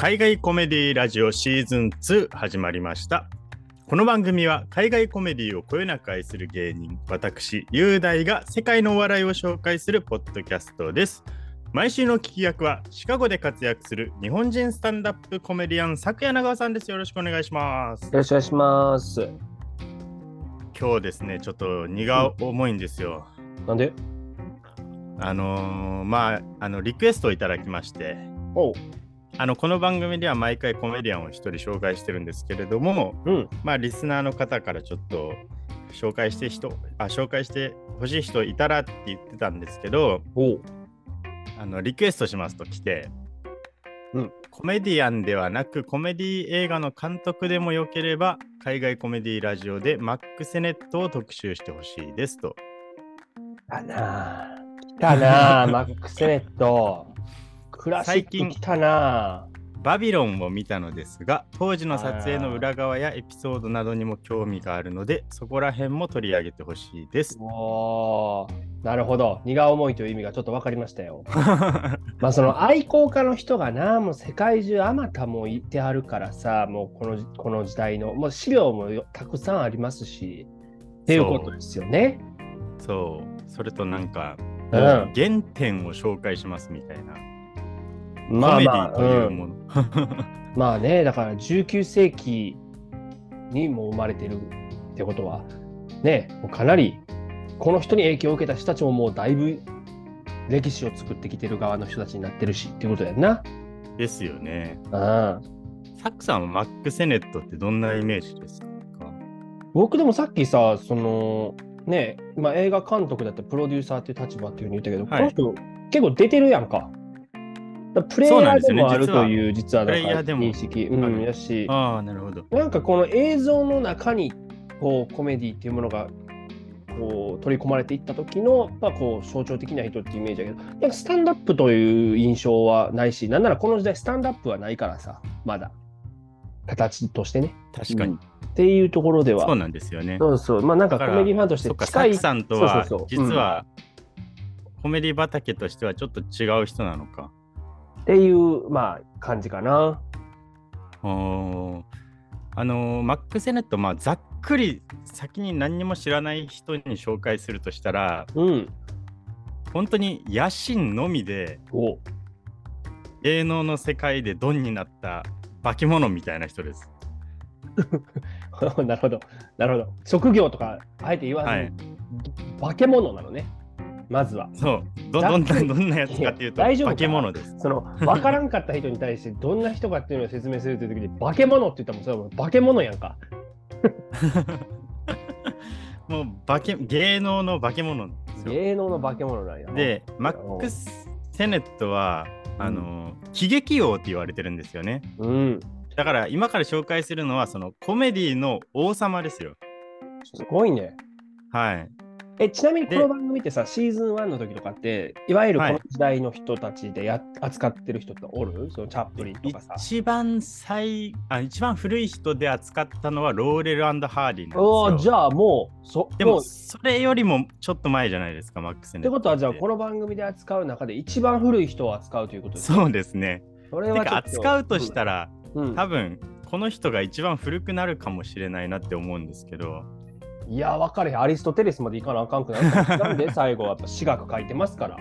海外コメディラジオシーズン2始まりました。この番組は海外コメディをこよなく愛する芸人、私、雄大が世界のお笑いを紹介するポッドキャストです。毎週の聞き役はシカゴで活躍する日本人スタンダップコメディアン、作谷長川さんです。よろしくお願いします。よろしくお願いします。今日ですね、ちょっと荷が重いんですよ。なんで？あのーまあ、あのリクエストをいただきまして、おう。あのこの番組では毎回コメディアンを一人紹介してるんですけれども、うん。まあ、リスナーの方からちょっと紹介して人あ紹介してほしい人いたらって言ってたんですけど。あのリクエストしますと来て、うんコメディアンではなくコメディ映画の監督でもよければ海外コメディラジオでマック・セネットを特集してほしいですと。来たなあ来たなあマック・セネット。クラシッ最近ク来たなあバビロンを見たのですが当時の撮影の裏側やエピソードなどにも興味があるのでそこら辺も取り上げてほしいです。おーなるほど。荷が重いという意味がちょっと分かりましたよ。まあその愛好家の人がな、もう世界中あまたもいてあるからさ、もうこのこの時代の、もう資料もよたくさんありますし、っていうことですよね。そうそれとなんか、うん原点を紹介しますみたいな。まあまあ、コメディといううんもの。まあね、だから19世紀にもう生まれてるってことは、ね、かなりこの人に影響を受けた人たちももうだいぶ歴史を作ってきてる側の人たちになってるしっていうことやんな。ですよね。ああサックさんはマック・セネットってどんなイメージですか？僕でもさっきさ、そのね、まあ、映画監督だったりプロデューサーっていう立場っていうふうに言ったけど、はいこの人結構出てるやんか。プレイヤーんでもあるという実は。認識、うやし、ああ、なるほど。なんかこの映像の中にこうコメディっていうものがこう取り込まれていった時の、まあ、こう象徴的な人っていうイメージだけどなんかスタンダップという印象はないしなんならこの時代スタンダップはないからさまだ。形としてね。確かに。っていうところでは。そうなんですよね。そうそう。まあなんかコメディファンとして近い。さんとは実はコメディ畑としてはちょっと違う人なのか。っていうまあ感じかな。あのーマック・セネット、まあ、ざっくり先に何にも知らない人に紹介するとしたら、うん。本当に野心のみでお。芸能の世界でドンになった化け物みたいな人です。なるほど。なるほど。職業とかあえて言わずに、はい。化け物なのねまずはそう、どどんなどんなやつかっていうと、大丈夫か？化け物です。その分からんかった人に対してどんな人かっていうのを説明するという時に化け物って言ったらもうそれはもう化け物やんか。もう化け芸能の化け物なんですよ。芸能の化け物なんや。で、マックス・セネットは、うんあの喜劇王って言われてるんですよね。うん。だから今から紹介するのはそのコメディの王様ですよ。すごいね。はい。えちなみにこでの番組ってさ、シーズン1の時とかって、いわゆるこはいの時代の人たちでや、扱ってる人っておる？そのチャップリンとかさ。一番最あ一番古い人で扱ったのはローレルハーディーなんですおお、よ。じゃあもう、そでもそれよりもちょっと前じゃないですか、マックスってことは、じゃあこの番組で扱う中で一番古い人を扱うということですね。そうですね。それは扱うとしたら、うんうん多分この人が一番古くなるかもしれないなって思うんですけど、いや、分かれへん。アリストテレスまで行かなあかんくなるかもしれんで、最後はやっぱ私学書いてますから。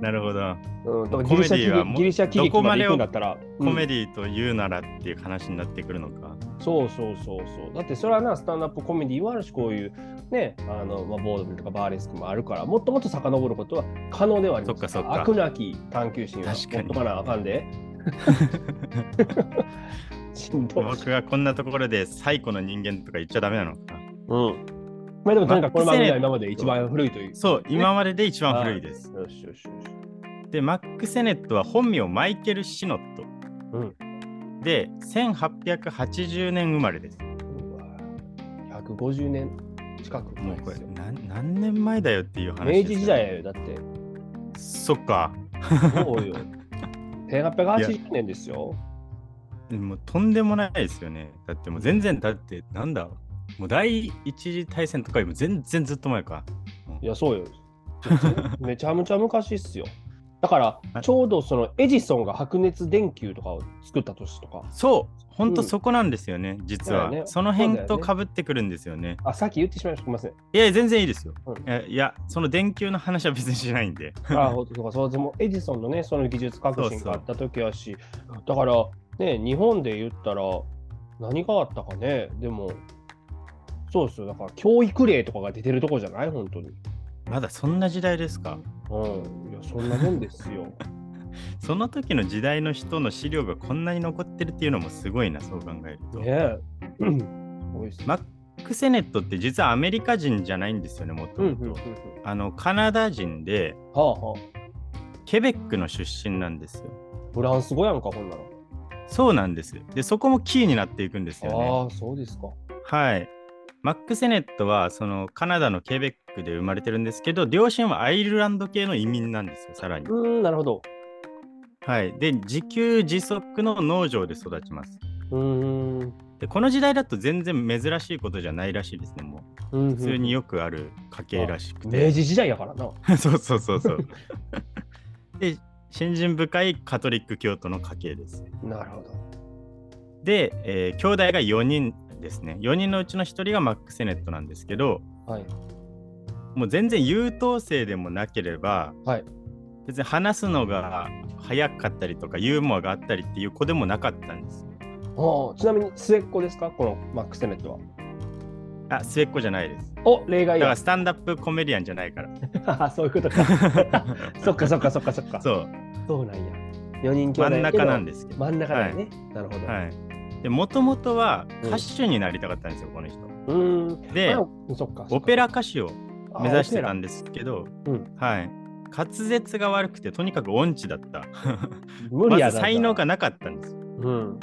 なるほど。うん、だからギリシャギリシャ喜劇まで行くんだったら、コメデディと言うならっていう話になってくるのか。そうそうそうそう。だってそれはな、スタンダップコメディもあるし、こういうね、あのまあ、ボードビルとかバーレスクもあるから、もっともっと遡ることは可能ではあります。そっかそっか悪なき探求心は確かに持っとかなあかんで。僕がこんなところで最古の人間とか言っちゃダメなのか。うん。まあでもとにかくこの番組は今まで一番古いという。そう、今までで一番古いです。よしよしよし。で、マック・セネットは本名マイケル・シノット。うん。で、1880年生まれです。うわ150年近くもうこれ前ですよ。何何年前だよっていう話明です治時代やよ、だって。そっか。そうよ。1880年ですよ。でもとんでもないですよね。だってもう全然、だってなんだもう第一次大戦とかよりも全然ずっと前か。いや、そうよ。めちゃめちゃ昔っすよ。だからはい。ちょうどそのエジソンが白熱電球とかを作った年とか。そう。本当うん。そこなんですよね、実は、そうだよね。その辺とかぶってくるんですよね。あ、さっき言ってしまいました。すみません。い。や全然いいですよ、うん。いやいやその電球の話は別にしないんで。あ、ほんとそうか、そうでもエジソンのね、その技術革新があった時やし、だからね、日本で言ったら何があったかね、でも、そうですよ、だから教育例とかが出てるとこじゃない、本当に。まだそんな時代ですか？うん、いや、そんなもんですよ。その時の時代の人の資料がこんなに残ってるっていうのもすごいなそう考えると、ねえ。うん。マック・セネットって実はアメリカ人じゃないんですよねもとうんもとあのカナダ人ではあはあ。ケベックの出身なんですよ。フランス語やんか、ほんなら。そうなんです。でそこもキーになっていくんですよね。ああ、そうですか。はいマック・セネットはそのカナダのケベックで生まれてるんですけど両親はアイルランド系の移民なんですよさらに。うーん、なるほど。はい。で自給自足の農場で育ちます。うーん。でこの時代だと全然珍しいことじゃないらしいですねもう。うん普通によくある家系らしく明て治時代やからな。そうそうそうそう。で信心深いカトリック教徒の家系です。なるほど。で、えー兄弟が4人ですね4人のうちの1人がマック・セネットなんですけどはい。もう全然優等生でもなければはい。別に話すのが早かったりとかユーモアがあったりっていう子でもなかったんですよああちなみに末っ子ですか？このマックス・テネットは。あ末っ子じゃないですお例外やだから。スタンダップコメディアンじゃないからそういうことか。そっかそっかそっかそっか。そうそうなんや。4人兄弟真ん中なんですけど真ん中だよね。なるほど。はいでもともとはうん。歌手になりたかったんですよ、この人。であそっか。オペラ歌手をあ目指してたオんですけど、はい。滑舌が悪くてとにかく音痴だった。まず才能がなかったんですうん。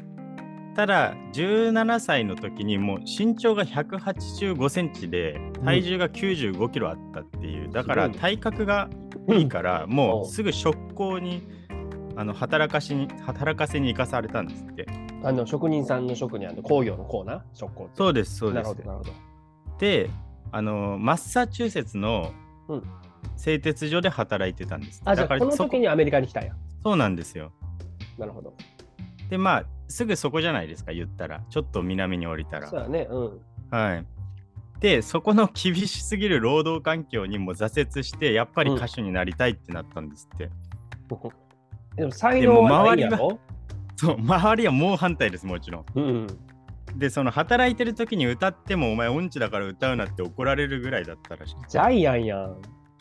ただ17歳の時にもう身長が185センチで体重が95キロあったっていう、だから体格がいいからもおうすぐ職工にあの働かしに働かせに行かされたんですってあの職人さんの職にあの工業の工な職工って。そうですそうですなるほどなるほど。であのマッサチューセッツのうん製鉄所で働いてたんです、あじゃあこのだからそ時にアメリカに来たんや。そうなんですよなるほど。でまあすぐそこじゃないですか言ったらちょっと南に降りたらそうだね。うん。はい。で、そこの厳しすぎる労働環境にも挫折して、やっぱり歌手になりたいってなったんですって。でも才能はないんやろ？そう、周りはもう反対です、もちろん。うん。で、その働いてる時に歌っても、お前音痴だから歌うなって怒られるぐらいだったらしジャイアンやん。い。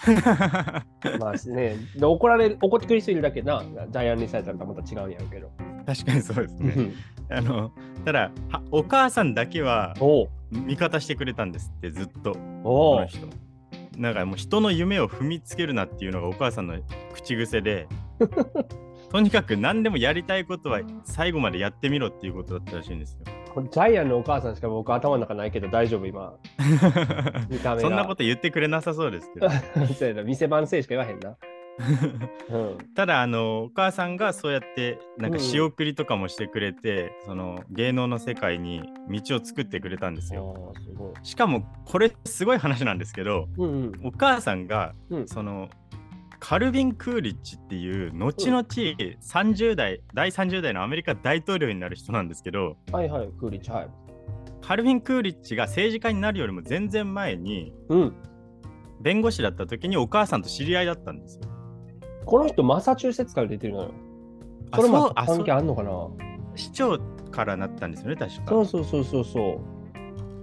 まあね、で怒られる、怒ってくる人いるだけな、ジャイアンにされたらまた違うんやろうけど。確かにそうですね。うんあの、ただ、はお母さんだけは味方してくれたんですって、ずっと。この人。なんかもう人の夢を踏みつけるなっていうのがお母さんの口癖で とにかく何でもやりたいことは最後までやってみろっていうことだったらしいんですよ。ジャイアンのお母さんしか僕頭の中ないけど大丈夫今。見た目が。そんなこと言ってくれなさそうですけど。そうやな店番制しか言わへんな。うん。ただあのお母さんがそうやってなんかうん仕送りとかもしてくれて、その芸能の世界に道を作ってくれたんですよ。す。しかもこれすごい話なんですけどうんうん。お母さんがうんそのカルビン・クーリッチっていう後々30代第30代のアメリカ大統領になる人なんですけどはいはい、クーリッチ、はい。カルビン・クーリッチが政治家になるよりも全然前にうん。弁護士だった時にお母さんと知り合いだったんですよ。この人、マサチューセッツから出てるのよ。あこれも関係あんのかな？市長からなったんですよね確か。そうそうそうそうそ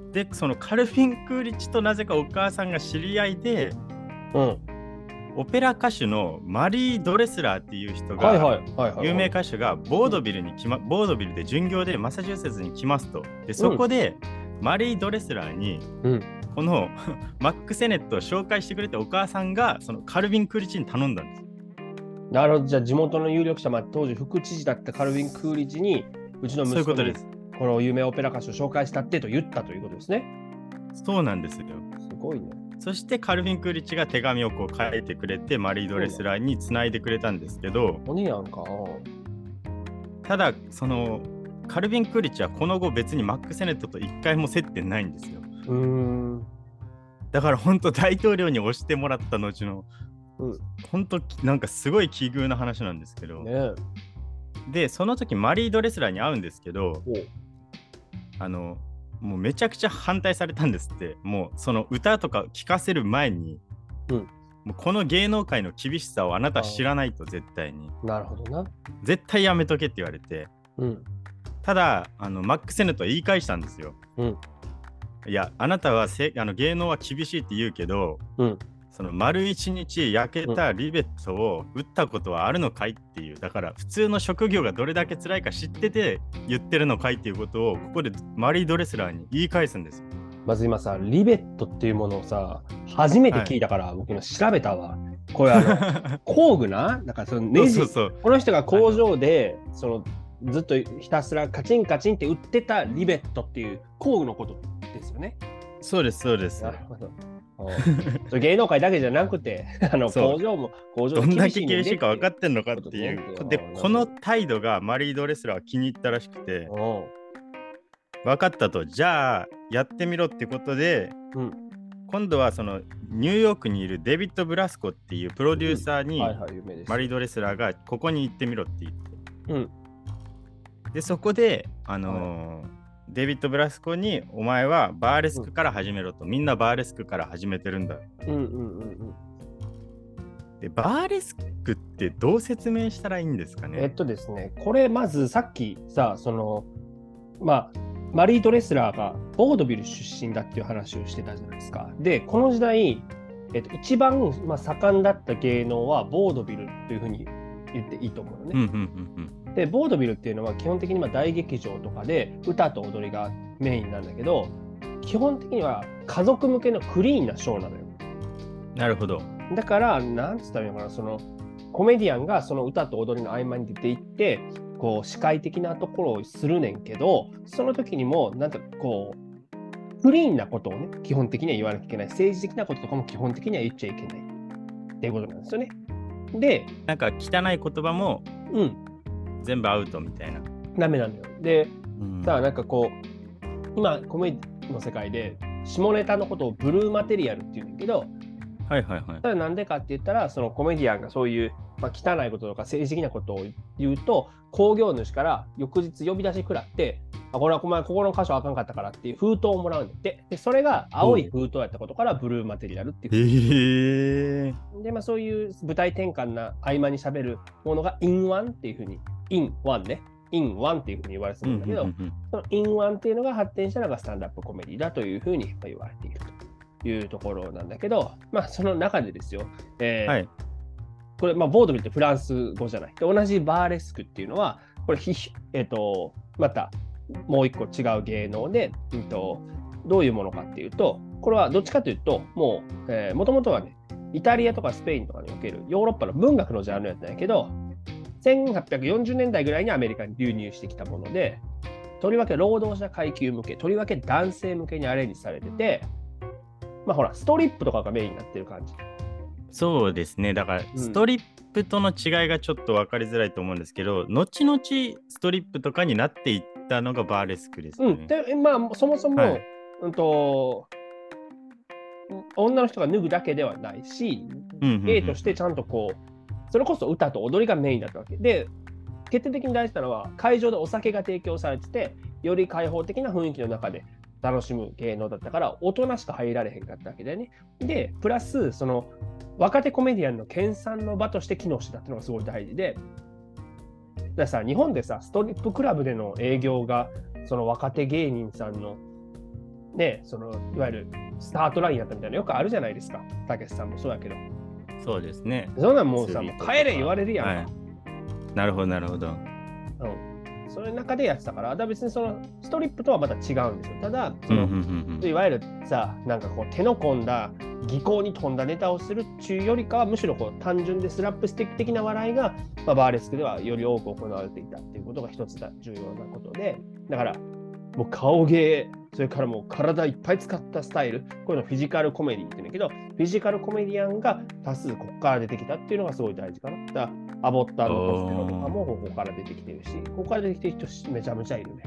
う。でそのカルビン・クーリッチとなぜかお母さんが知り合いでうん。オペラ歌手のマリー・ドレスラーっていう人が。有名歌手がボードビルに来ま、ボードビルで巡業でマサチューセッツに来ますと。でそこでマリー・ドレスラーにうん。この マック・セネットを紹介してくれてお母さんがそのカルビン・クーリッチに頼んだんです。なるほど、じゃあ地元の有力者、まあ、当時副知事だったカルビン・クーリッチに、うちの息子に。この有名オペラ歌手を紹介したってと言ったということですね。そうなんですよ。すごいね。そしてカルビン・クーリッチが手紙をこう書いてくれてマリー・ドレスラーにつないでくれたんですけど鬼やんか？ただそのカルビン・クーリッチはこの後別にマック・セネットと一回も接点ないんですよ。うーん。だから本当大統領に押してもらった後のうん本当なんかすごい奇遇な話なんですけど、ねでその時マリー・ドレスラーに会うんですけどおあのもうめちゃくちゃ反対されたんですって。もうその歌とか聴かせる前に、うん。もうこの芸能界の厳しさをあなた知らないと絶対に。なるほどな。絶対やめとけって言われて。うん。ただあのマック・セネットは言い返したんですよ。うん。いやあなたはせあの芸能は厳しいって言うけど、うんその丸一日焼けたリベットを打ったことはあるのかいっていうだから普通の職業がどれだけ辛いか知ってて言ってるのかいっていうことをここでマリー・ドレスラーに言い返すんですよ。まず今さ、リベットっていうものをさ、初めて聞いたから、僕今調べたわ。これあの、工具な？なんかそのネジそうそうこの人が工場で、そのずっとひたすらカチンカチンって売ってたリベットっていう工具のことですよね。そうですそうですなるほど。芸能界だけじゃなくて、あの工場も工場どんだけ厳しいか分かっってんのかっていうでこの態度がマリー・ドレスラーは気に入ったらしくてうん分かったと。じゃあやってみろってことでうん。今度はそのニューヨークにいるデビッド・ブラスコっていうプロデューサーに。マリー・ドレスラーがここに行ってみろって言って。うん。でそこであのーデビッド・ブラスコにお前はバーレスクから始めろと、みんなバーレスクから始めてるんだうんうんうんうん。でバーレスクってどう説明したらいいんですかね？えっとですね、これまずさっきさ、その、まあ、マリー・ドレスラーがボードビル出身だっていう話をしてたじゃないですか。で、この時代、えっと、一番、まあ、盛んだった芸能はボードビルというふうに言っていいと思うのね。うんうんうんで、ボードビルっていうのは基本的にまあ大劇場とかで歌と踊りがメインなんだけど、基本的には家族向けのクリーンなショーなのよ。うんなるほどだから、なんつったらいいのかな、そのコメディアンがその歌と踊りの合間に出ていって、こう視界的なところをするねんけど、その時にも、なんかこう、クリーンなことをね、基本的には言わなきゃいけない。政治的なこととかも基本的には言っちゃいけない。っていうことなんですよね。で、なんか汚い言葉もうん、全部アウトみたいな、ダメなのよ。で、うん。さあなんかこう今コメディの世界で下ネタのことをブルーマテリアルって言うんだけどはいはいはい。それはなんでかって言ったらそのコメディアンがそういう、まあ、汚いこととか政治的なことを言うと興行主から翌日呼び出し食らってあこれはお前ここの箇所あかんかったからっていう封筒をもらうんだって。でそれが青い封筒やったことからブルーマテリアルっていう。へえで、まあ、そういう舞台転換な合間にしゃべるものがインワンっていうふうにインワンね。インワンっていうふうに言われてるんだけど、そのインワンっていうのが発展したのがスタンダップコメディだというふうに言われているというところなんだけど、まあ、その中でですよ、えーはい。これ、まあ、ボードビルってフランス語じゃない。で同じバーレスクっていうのは、これひ、えっ、と、またもう一個違う芸能で、うんと、どういうものかっていうと、これはどっちかというと、もう、えー、もともとはね、イタリアとかスペインとかにおけるヨーロッパの文学のジャンルやったんやけど、1840年代ぐらいにアメリカに流入してきたもので、とりわけ労働者階級向け、とりわけ男性向けにアレンジされてて、まあほら、ストリップとかがメインになってる感じ。そうですねだからんストリップとの違いがちょっと分かりづらいと思うんですけど、後々ストリップとかになっていったのがバーレスクですね。うん。で、まあ、そもそも、はいうんと、女の人が脱ぐだけではないし、うんうんうん芸としてちゃんとこう、それこそ歌と踊りがメインだったわけで、決定的に大事なのは、会場でお酒が提供されてて、より開放的な雰囲気の中で楽しむ芸能だったから、大人しか入られへんかったわけだよね。で、プラス、その、若手コメディアンの研鑽の場として機能してたっていうのがすごい大事で、ださ、日本でさ、ストリップクラブでの営業が、その若手芸人さんの、ね、その、いわゆるスタートラインやったみたいなのよくあるじゃないですか。たけしさんもそうやけど。そうですね。そんなんもうさ、もう帰れ言われるやんか。はいなるほどなるほど。うん。それの中でやってたから、だ別にそのストリップとはまた違うんですよ。ただ、その、うんうんうんうんいわゆるさ、なんかこう手の込んだ、技巧に富んだネタをするっていうよりかは、むしろこう単純でスラップスティック的な笑いが、まあ、バーレスクではより多く行われていたっていうことが一つだ重要なことで、だから、もう顔芸、それからもう体いっぱい使ったスタイル、こういうのフィジカルコメディって言うんだけど、フィジカルコメディアンが多数ここから出てきたっていうのがすごい大事かな。だアボッターのコステロとかもここから出てきてるし、ここから出てきてる人めちゃめちゃいるね。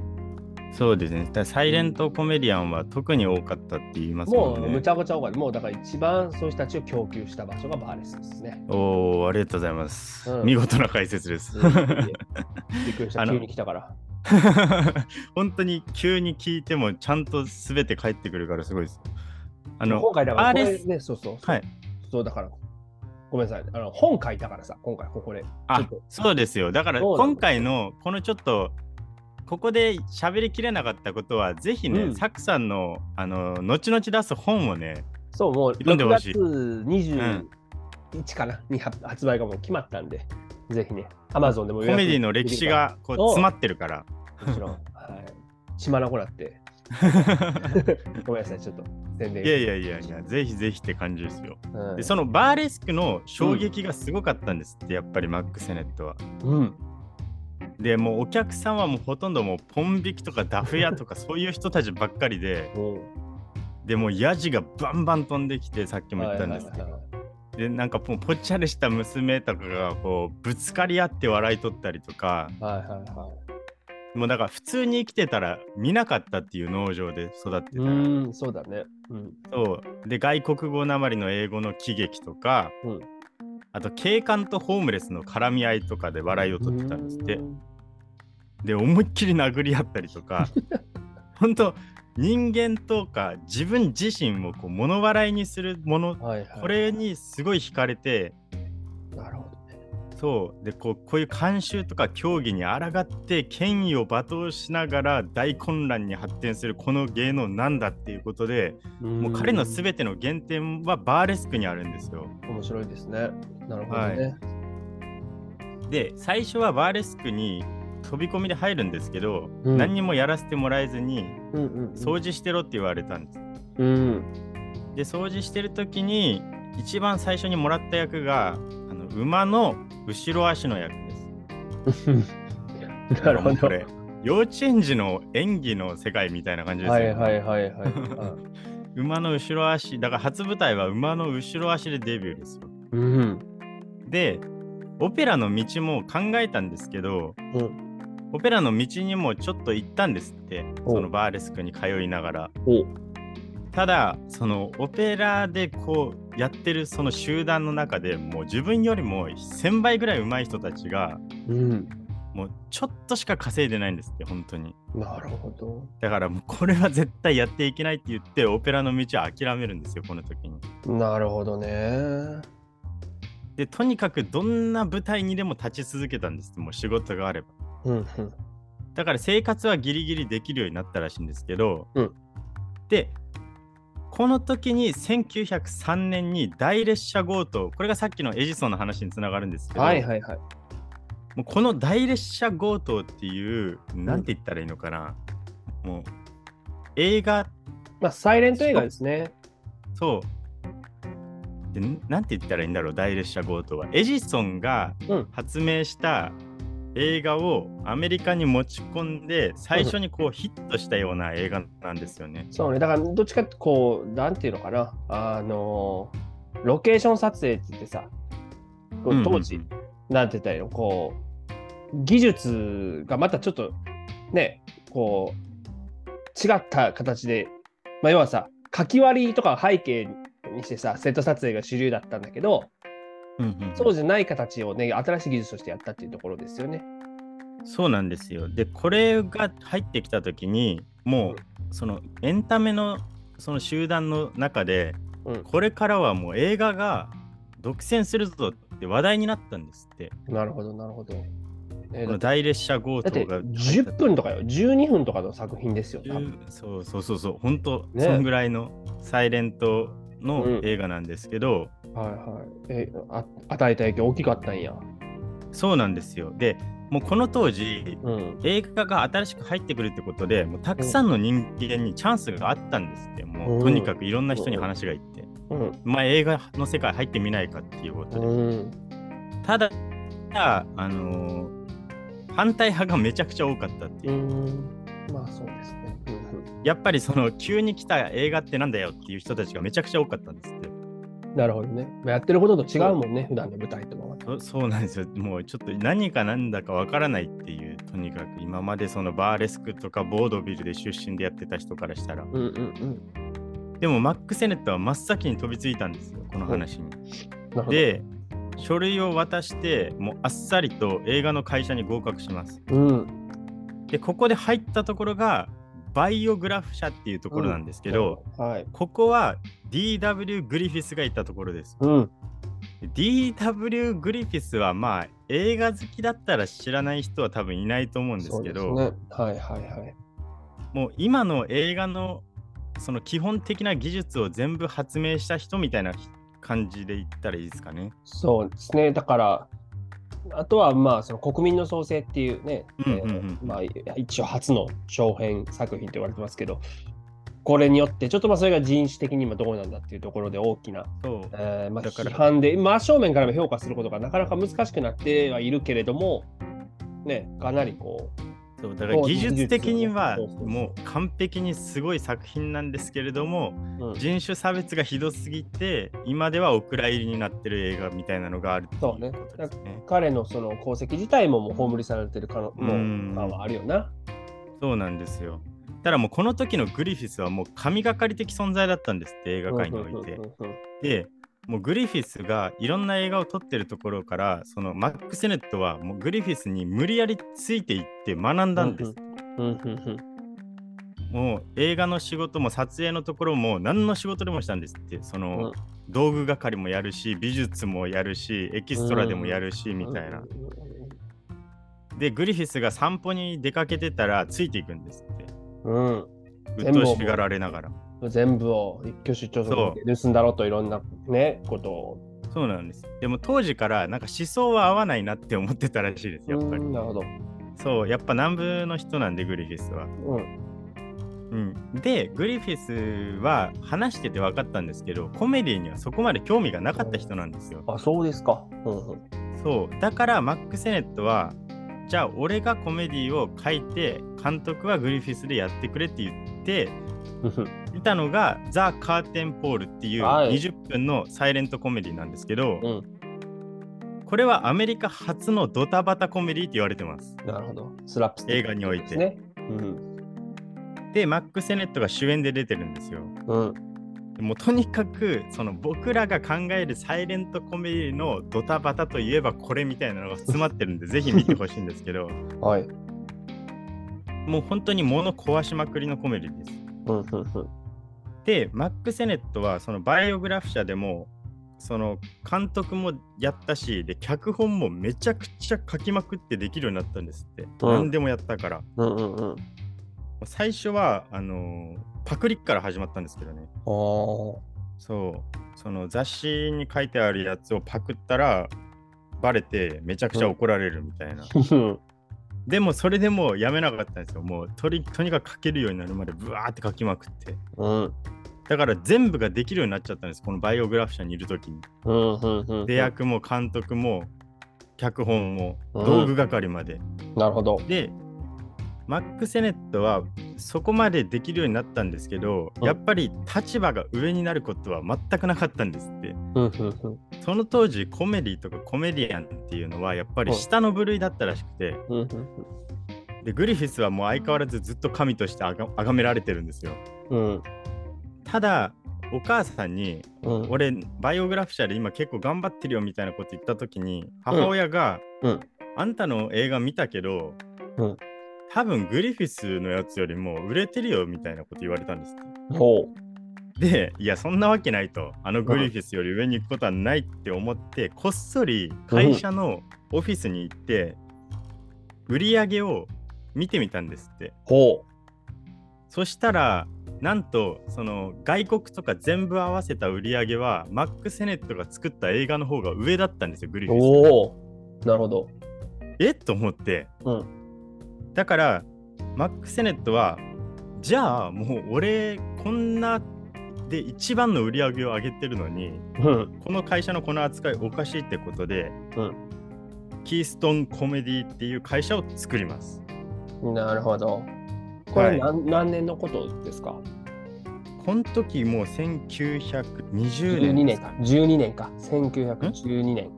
そうですね。だサイレントコメディアンは特に多かったって言いますもね。もうんむちゃくちゃ多かった。もうだから一番そういう人たちを供給した場所がバーレスですね。おお、ありがとうございます。うん見事な解説です。うんびっくりした。急に来たから。本当に急に聞いてもちゃんとすべて返ってくるからすごいです。あの、今回だからこれね、そうそう。はい。そうだから、ごめんなさい。あの本書いたからさ、今回ここで。あそうですよ。だから今回のこのちょっとここで喋りきれなかったことはぜひね、うんサクさんのあの後々出す本をね、そう、もう6読んでほしい月21かな、に発発売がもう決まったんで、ぜひね、Amazon でもコメディの歴史がこうお詰まってるから。もちろん、はい。血まなこなって、ごめんなさい、ちょっと宣伝。いやいやいやいや、ぜひぜひって感じですよ。うんで、そのバーレスクの衝撃がすごかったんですって、やっぱりマック・セネットは。うん。で、もうお客さんはもうほとんどもうポン引きとかダフ屋とかそういう人たちばっかりで、うんでもうヤジがバンバン飛んできて、さっきも言ったんですけど。でなんかもうぽっちゃりした娘とかがこうぶつかり合って笑い取ったりとかはいはいはい。もうだから普通に生きてたら見なかったっていう農場で育ってたら、うーん、そうだね。うん。そうで外国語なまりの英語の喜劇とか、うんあと警官とホームレスの絡み合いとかで笑いを取ってたんですってうんで思いっきり殴り合ったりとか 本当人間とか自分自身をこう物笑いにするものはいはい。これにすごい惹かれて。そうでこうこういう慣習とか競技に抗って権威を罵倒しながら大混乱に発展するこの芸能なんだっていうことでもう彼の全ての原点はバーレスクにあるんですよ。面白いですね。なるほどね。で最初はバーレスクに飛び込みで入るんですけど、うん何にもやらせてもらえずにうんうんうん。掃除してろって言われたんです。うん。で掃除してる時に一番最初にもらった役があの馬の後ろ足の役です。なるほど。これ幼稚園児の演技の世界みたいな感じですよ、はいはいはいはい。馬の後ろ足だから初舞台は馬の後ろ足でデビューですようん。でオペラの道も考えたんですけどうん。オペラの道にもちょっと行ったんですっておそのバーレスクに通いながらおただそのオペラでこうやってるその集団の中でもう自分よりも1000倍ぐらい上手い人たちがうん。もうちょっとしか稼いでないんですって本当になるほど。だからもうこれは絶対やっていけないって言ってオペラの道は諦めるんですよこの時に。なるほどね。でとにかくどんな舞台にでも立ち続けたんですもう仕事があれば。うんうん。だから生活はギリギリできるようになったらしいんですけど、うんでこの時に1903年に大列車強盗これがさっきのエジソンの話につながるんですけど、はいはいはい。もうこの大列車強盗っていうなんて言ったらいいのかな、もう映画まあ、サイレント映画ですね。そう。で、んなんて言ったらいいんだろう、大列車強盗は。エジソンがうん発明した映画をアメリカに持ち込んで、最初にこうヒットしたような映画なんですよね。そうね。だから、どっちかってこう、なんていうのかな。あの、ロケーション撮影って言ってさ、当時、うんなんて言ったらいいのこう、技術がまたちょっと、ね、こう、違った形で、まあ、要はさ、書き割りとか背景にしてさ、セット撮影が主流だったんだけど、うんうんうんそうじゃない形をね、新しい技術としてやったっていうところですよね。そうなんですよ。で、これが入ってきた時に、もう、そのエンタメのその集団の中で、うんこれからはもう映画が独占するぞって話題になったんですって。なるほど、なるほど。えーこの大列車強盗が入った10分とかよ、12分とかの作品ですよ。多分そうそうそうそう本当、ねそんぐらいのサイレントのうん映画なんですけど、はいはい。えあ与えた影響大きかったんや。そうなんですよでもうこの当時うん。映画が新しく入ってくるってことでもうたくさんの人間にチャンスがあったんですってもう、うんとにかくいろんな人に話がいって、うん。まあ映画の世界入ってみないかっていうことで、うん。ただあのー反対派がめちゃくちゃ多かったっていうう、ん。まあそうですね。うんやっぱりその急に来た映画ってなんだよっていう人たちがめちゃくちゃ多かったんですってうん、なるほどね。まあやってることと違うもんね、普段の舞台とは。そ そうなんですよ。もうちょっと何かなんだかわからないっていうとにかく今までそのバーレスクとかボードビルで出身でやってた人からしたら。うんうんでもマック・セネットは真っ先に飛びついたんですよ、この話に。うん。で、書類を渡して、もうあっさりと映画の会社に合格します。うん。で、ここで入ったところが、バイオグラフ社っていうところなんですけど、はい。ここは DW グリフィスがいたところです。うん。DW グリフィスはまあ映画好きだったら知らない人は多分いないと思うんですけど、ね。はいはいはい。もう今の映画のその基本的な技術を全部発明した人みたいな感じで言ったらいいですかね。そうですね。だから、あとはまあその国民の創生っていうね、まあ、一応初の長編作品と言われてますけど、これによってちょっとまあそれが人種的に今どうなんだっていうところで大きな、えーまあ、だから。批判で真正面からも評価することがなかなか難しくなってはいるけれども、ね、かなりこう、そうだから技術的にはもう完璧にすごい作品なんですけれどもうん人種差別がひどすぎて今ではお蔵入りになってる映画みたいなのがあるっていうそうねことですね。彼のその功績自体ももう葬りされてる可能はあるよな。そうなんですよ。ただもうこの時のグリフィスはもう神がかり的存在だったんですって映画界においてでもうグリフィスがいろんな映画を撮ってるところからそのマック・セネットはもうグリフィスに無理やりついていって学んだんです。もう映画の仕事も撮影のところも何の仕事でもしたんですってその、うん道具係もやるし美術もやるしエキストラでもやるし、みたいな。でグリフィスが散歩に出かけてたらついていくんですってうん。うっとうしがられながら。全部を一挙手一投足で盗んだろうといろんなね、ことを。そうなんです。でも当時からなんか思想は合わないなって思ってたらしいですやっぱりうん。なるほど。そうやっぱ南部の人なんでグリフィスは。うん。うん、でグリフィスは話してて分かったんですけどコメディにはそこまで興味がなかった人なんですよ。あ、そうですか。うんうん。そうだからマック・セネットはじゃあ俺がコメディを書いて監督はグリフィスでやってくれって言って 見たのが「ザ・カーテン・ポール」っていうはい20分のサイレントコメディなんですけど、うん。これはアメリカ初のドタバタコメディって言われてます。なるほど。スラップス映画においてね。うん。でマック・セネットが主演で出てるんですよ。うん。もうとにかくその僕らが考えるサイレントコメディのドタバタといえばこれみたいなのが詰まってるんで ぜひ見てほしいんですけどはい。もう本当に物壊しまくりのコメディです。うんうんうん。でマック・セネットはそのバイオグラフ社でもその監督もやったしで脚本もめちゃくちゃ書きまくってできるようになったんですって、う。ん何でもやったから。うんうんうん。最初はあのーパクリから始まったんですけどね。そう。その雑誌に書いてあるやつをパクったらバレてめちゃくちゃ怒られるみたいな、うん。でもそれでもうやめなかったんですよもうとりとにかく書けるようになるまでブワーって書きまくってうん。だから全部ができるようになっちゃったんですこのバイオグラフ社にいる時にうんうんうん。出役も監督も脚本もうん道具係まで、なるほど。でマック・セネットはそこまでできるようになったんですけど、うん。やっぱり立場が上になることは全くなかったんですって。うんうんうん。その当時コメディとかコメディアンっていうのはやっぱり下の部類だったらしくて、うんうんでグリフィスはもう相変わらずずっと神としてあが崇められてるんですよ。うん。ただお母さんにうん。俺バイオグラフ社で今結構頑張ってるよみたいなこと言った時に母親が、うん。あんたの映画見たけど、うん多分グリフィスのやつよりも売れてるよみたいなこと言われたんですほでいやそんなわけないとあのグリフィスより上に行くことはないって思って、こっそり会社のオフィスに行って、売り上げを見てみたんですってう。ほそしたらなんとその外国とか全部合わせた売り上げはマック・セネットが作った映画の方が上だったんですよグリう。フィスおお。なるほど。えと思ってうん。だからマック・セネットはじゃあもう俺こんなで一番の売り上げを上げてるのにうん。この会社のこの扱いおかしいってことで、うんキーストンコメディっていう会社を作ります。なるほど。これはい何,、何年のことですか？この時もう1920 ?12 年年か。12年か。1912年。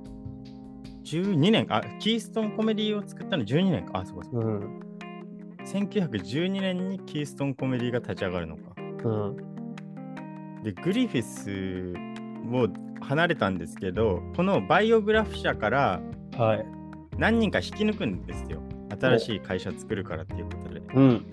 12年あキーストンコメディを作ったの12年かあそうかそうかうん。1912年にキーストンコメディが立ち上がるのかうん。でグリフィスを離れたんですけどこのバイオグラフ社からはい。何人か引き抜くんですよ新しい会社作るからっていうことでうん。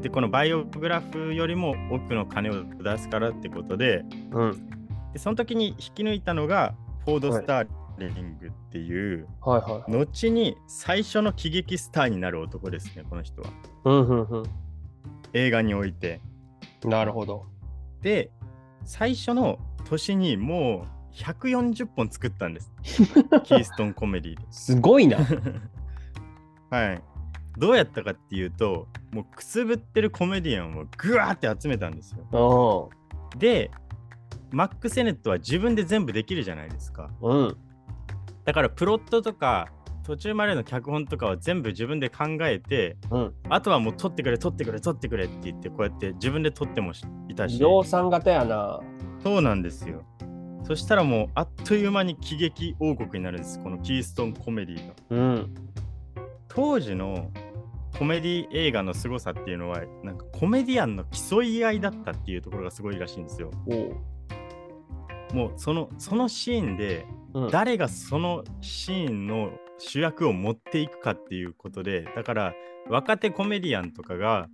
でこのバイオグラフよりも多くの金を出すからってことでうん。でその時に引き抜いたのがフォード・スターリングっていう、はいはい。後に最初の喜劇スターになる男ですねこの人はうんうんう映画においてん。なるほど。で最初の年にもう140本作ったんです キーストンコメディすごいな。で はいどうやったかっていうともうくすぶってるコメディアンをぐわーって集めたんですようでマック・セネットは自分で全部できるじゃないですかん。うん。だからプロットとか途中までの脚本とかは全部自分で考えてうん。あとはもう撮ってくれ撮ってくれ撮ってくれって言ってこうやって自分で撮ってもしいたし量産型やな。そうなんですよそしたらもうあっという間に喜劇王国になるんですこのキーストンコメディがうん。当時のコメディ映画の凄さっていうのはなんかコメディアンの競い合いだったっていうところがすごいらしいんですよ。もうそのそのシーンでうん。誰がそのシーンの主役を持っていくかっていうことでだから若手コメディアンとかが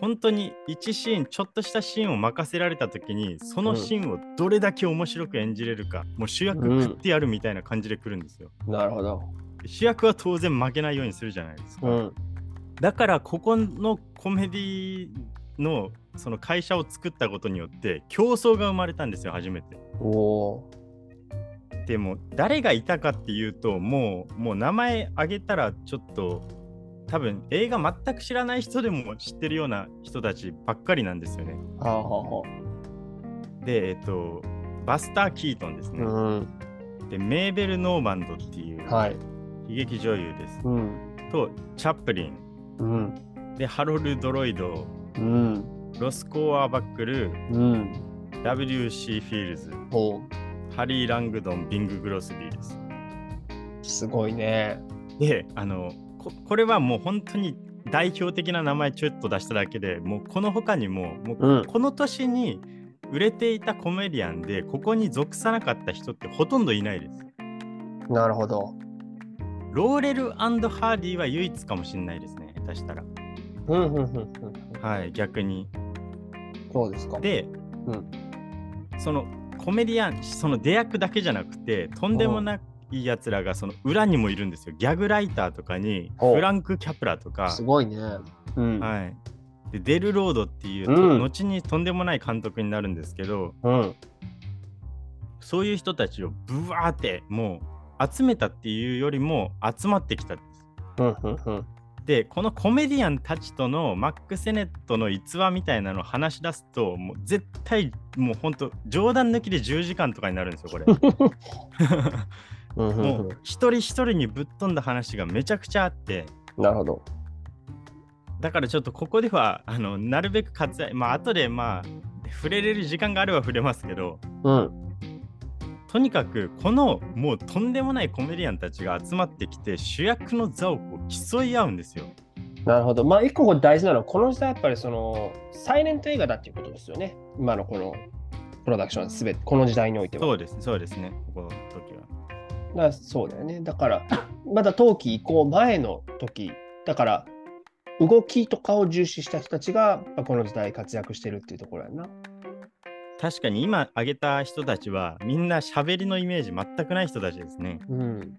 本当に1シーンちょっとしたシーンを任せられた時にそのシーンをどれだけ面白く演じれるか、もう主役食ってやるみたいな感じで来るんですよ、なるほど。主役は当然負けないようにするじゃないですか、うん。だからここのコメディのその会社を作ったことによって競争が生まれたんですよ初めておおでも誰がいたかっていうともうもう名前挙げたらちょっと多分映画全く知らない人でも知ってるような人たちばっかりなんですよね。で、えっと、バスター・キートンですね。あ。うん。で、メーベル・ノーバンドっていうはい。悲劇女優です。うん。と、チャップリン。うん。で、ハロルド・ロイド、うん。ロスコー・アーバックル、うん。W.C. フィールズ。ハリー・ラングドン、ビング・クロスビーです。すごいね。で、あの、ここれはもう本当に代表的な名前ちょっと出しただけでもうこの他にももううん。この年に売れていたコメディアンでここに属さなかった人ってほとんどいないです。なるほど。ローレルハーディは唯一かもしれないですね、下手したら。うん。うん。うん。うん。はい、逆に。そうですか。で、うんそのコメディアン、その出役だけじゃなくて、とんでもないやつらがその裏にもいるんですよ。ギャグライターとかに、フランク・キャプラとか、すごいね。うん。はい。で、デル・ロードっていうと、うん後にとんでもない監督になるんですけど、うん。そういう人たちをブワーってもう集めたっていうよりも集まってきたんです。うん。うん。うん。で、このコメディアンたちとのマック・セネットの逸話みたいなのを話し出すと、もう絶対もう本当冗談抜きで10時間とかになるんですよ、これ。もう一人一人にぶっ飛んだ話がめちゃくちゃあって、なるほど。だからちょっとここではあのなるべく割愛、まあ後でまあ触れれる時間があれば触れますけど、うん。とにかくこのもうとんでもないコメディアンたちが集まってきて主役の座をこう競い合うんですよ。なるほど。まあ、一個大事なのは、この時代やっぱりその、サイレント映画だっていうことですよね。今のこのプロダクションすべて、この時代においては。そうです、そうですね、ここの時は。だそうだよね。だから、まだ冬季移行前の時、だから、動きとかを重視した人たちが、この時代活躍してるっていうところやな。確かに今挙げた人たちはみんな喋りのイメージ全くない人たちですね。うん。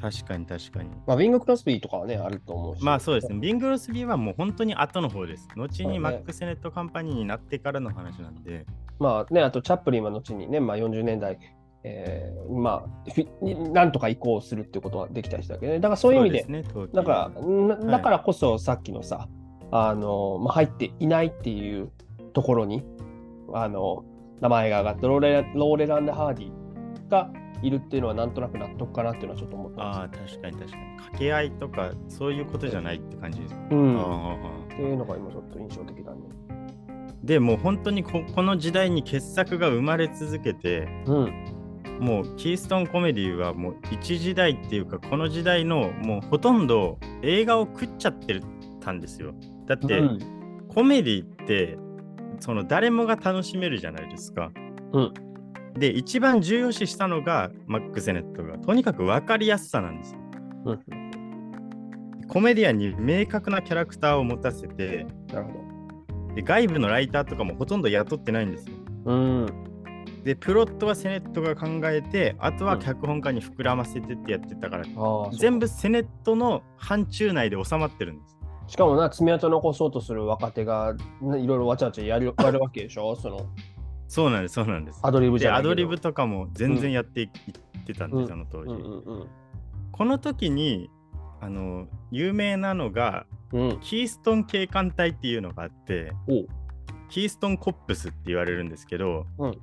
確かに確かに。まあ、ウィング・クロスビーとかはね、あると思うし。まあそうですね。ビングロスビーはもう本当に後の方です。後にマック・セネットカンパニーになってからの話なんで。まあね、あとチャップリンは後にね、まあ、40年代、えーまあ、なんとか移行するっていうことはできた人だけどね。だからそういう意味で、すね、だから、なだからこそさっきのさ、あの、まあ、入っていないっていうところに、あの、名前が上がって、ローレローレランド・ハーディがいるっていうのはなんとなく納得かなっていうのはちょっと思ったああ、確かに確かに。掛け合いとかそういうことじゃないって感じです。よ。うん。っていうのが今ちょっと印象的だね。でもう本当にここの時代に傑作が生まれ続けて、うん。もうキーストンコメディはもう一時代っていうかこの時代のもうほとんど映画を食っちゃってたんですよ。だって、うんコメディってその誰もが楽しめるじゃないですか。うんで一番重要視したのがマック・セネットがとにかく分かりやすさなんですよ。うんコメディアンに明確なキャラクターを持たせてなるほで外部のライターとかもほとんど雇ってないんですよ。ど。うん。でプロットはセネットが考えてあとは脚本家に膨らませてってやってたから、ああ、全部セネットの範疇内で収まってるんです。しかもな、爪痕残そうとする若手がねいろいろわちゃわちゃやる やるわけでしょ？そのそうなんですそうなんです。アドリブじゃアドリブとかも全然やっていってたんです、うんあの当時。うんうんこの時にあの有名なのがうん。うん。キーストン警官隊っていうのがあってキーストンコップスって言われるんですけど、うん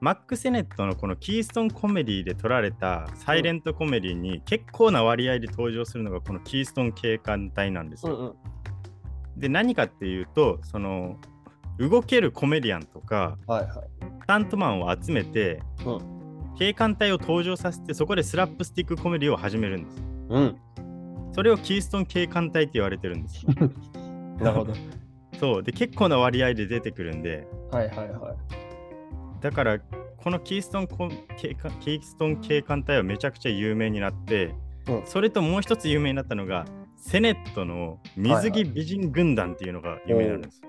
マック・セネットのこのキーストンコメディで撮られたサイレントコメディに結構な割合で登場するのがこのキーストン警官隊なんですよ。うんうん。で何かっていうとその動けるコメディアンとかはいはい。スタントマンを集めて、う警官隊を登場させてそこでスラップスティックコメディを始めるんです。うん。それをキーストン警官隊って言われてるんです。なるほど。そうで結構な割合で出てくるんではいはいはい。だからこのキーストンコ警官キーストン警官隊はめちゃくちゃ有名になって、うんそれともう一つ有名になったのがセネットの水着美人軍団っていうのが有名なんです。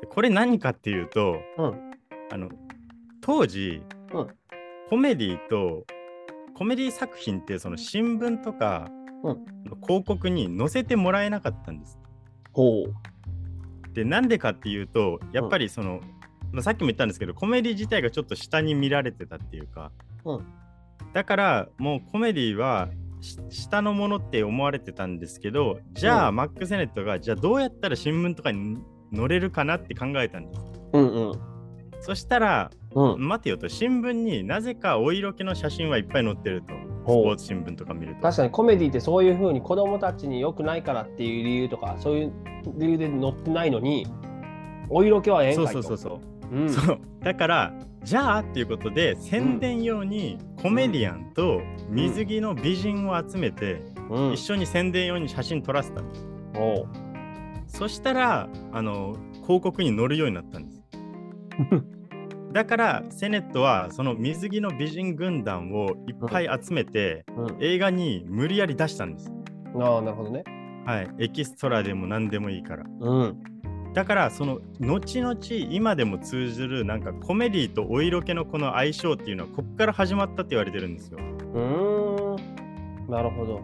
でこれ何かっていうとうん。あの当時、うんコメディとコメディ作品ってその新聞とか広告に載せてもらえなかったんです。ほう。でなんでかっていうとやっぱりその、まあさっきも言ったんですけどコメディ自体がちょっと下に見られてたっていうか、うん。だからもうコメディはし下のものって思われてたんですけどじゃあ、うんマック・セネットがじゃあどうやったら新聞とかに載れるかなって考えたんです。うんうん。そしたらうん。待てよと。新聞になぜかお色気の写真はいっぱい載ってると。スポーツ新聞とか見ると。確かにコメディってそういうふうに子供たちに良くないからっていう理由とかそういう理由で載ってないのにお色気はええんそうかいと。そうそうそううん。そう。だからじゃあっていうことで宣伝用にコメディアンと水着の美人を集めてうん。一緒に宣伝用に写真撮らせた。んです、おう。そしたらあの広告に載るようになったんです。だからセネットはその水着の美人軍団をいっぱい集めてうん、映画に無理やり出したんです。ああなるほどね。はい。エキストラでも何でもいいから。うん。だからその後々今でも通ずるなんかコメディとお色気のこの相性っていうのはここから始まったって言われてるんですよ。うーん。なるほど。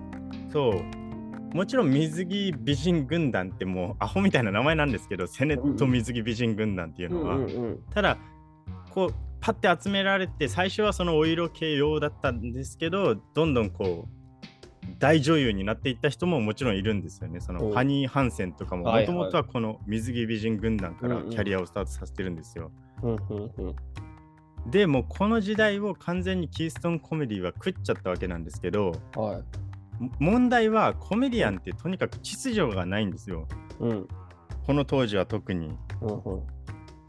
そうもちろん水着美人軍団ってもうアホみたいな名前なんですけどセネット水着美人軍団っていううんのは、うんうん。ただこうパッて集められて最初はそのお色気用だったんですけどどんどんこう大女優になっていった人ももちろんいるんですよね。そおのハニー・ハンセンとかももともとはこの水着美人軍団からキャリアをスタートさせてるんですよ。でもうこの時代を完全にキーストンコメディは食っちゃったわけなんですけどはい。も問題はコメディアンってとにかく秩序がないんですようん。この当時は特にうんうん。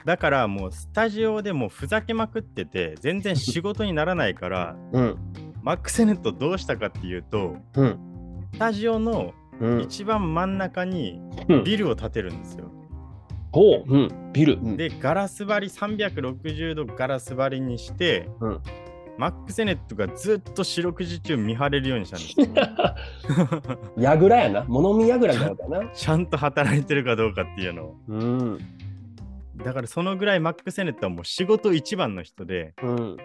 だからもうスタジオでもうふざけまくってて全然仕事にならないからうん。マック・セネットどうしたかっていうとうん。スタジオのうん。一番真ん中にうんビルを建てるんですよほう。うん。ビル。うん、でガラス張り360度ガラス張りにしてうん。マック・セネットがずっと四六時中見張れるようにしたんですよ やぐらやな。物見やぐらなことやな。ちゃんと働いてるかどうかっていうのを。うん。だからそのぐらいマック・セネットはもう仕事一番の人で、うん。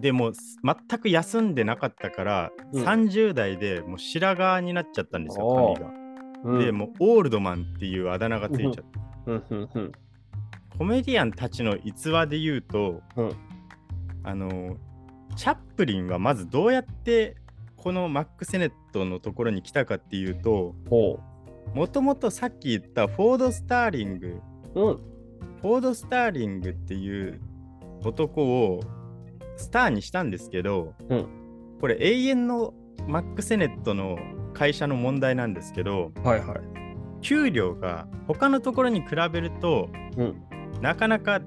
でもう全く休んでなかったから、うん30代でもう白髪になっちゃったんですよ、髪が。うん。で、もうオールドマンっていうあだ名がついちゃって。うんうんうん。コメディアンたちの逸話で言うと、うんあの、チャップリンはまずどうやってこのマック・セネットのところに来たかっていうと、ほもともとさっき言ったフォード・スターリングう。うん。フォード・スターリングっていう男をスターにしたんですけど、うんこれ永遠のマック・セネットの会社の問題なんですけどはいはい。給料が他のところに比べるとうん。なかなか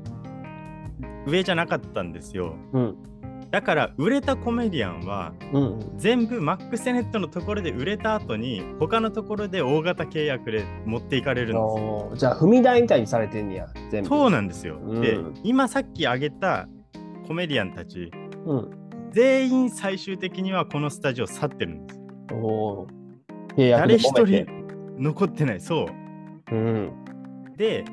上じゃなかったんですよ。うん。だから売れたコメディアンはうん。全部マック・セネットのところで売れた後に他のところで大型契約で持っていかれるんですじゃあ、踏み台みたいにされてんねや、全部。そうなんですよ。うんで今さっき挙げたコメディアンたちうん。全員最終的にはこのスタジオ去ってるんです。お誰一人残ってない。そう。うん。で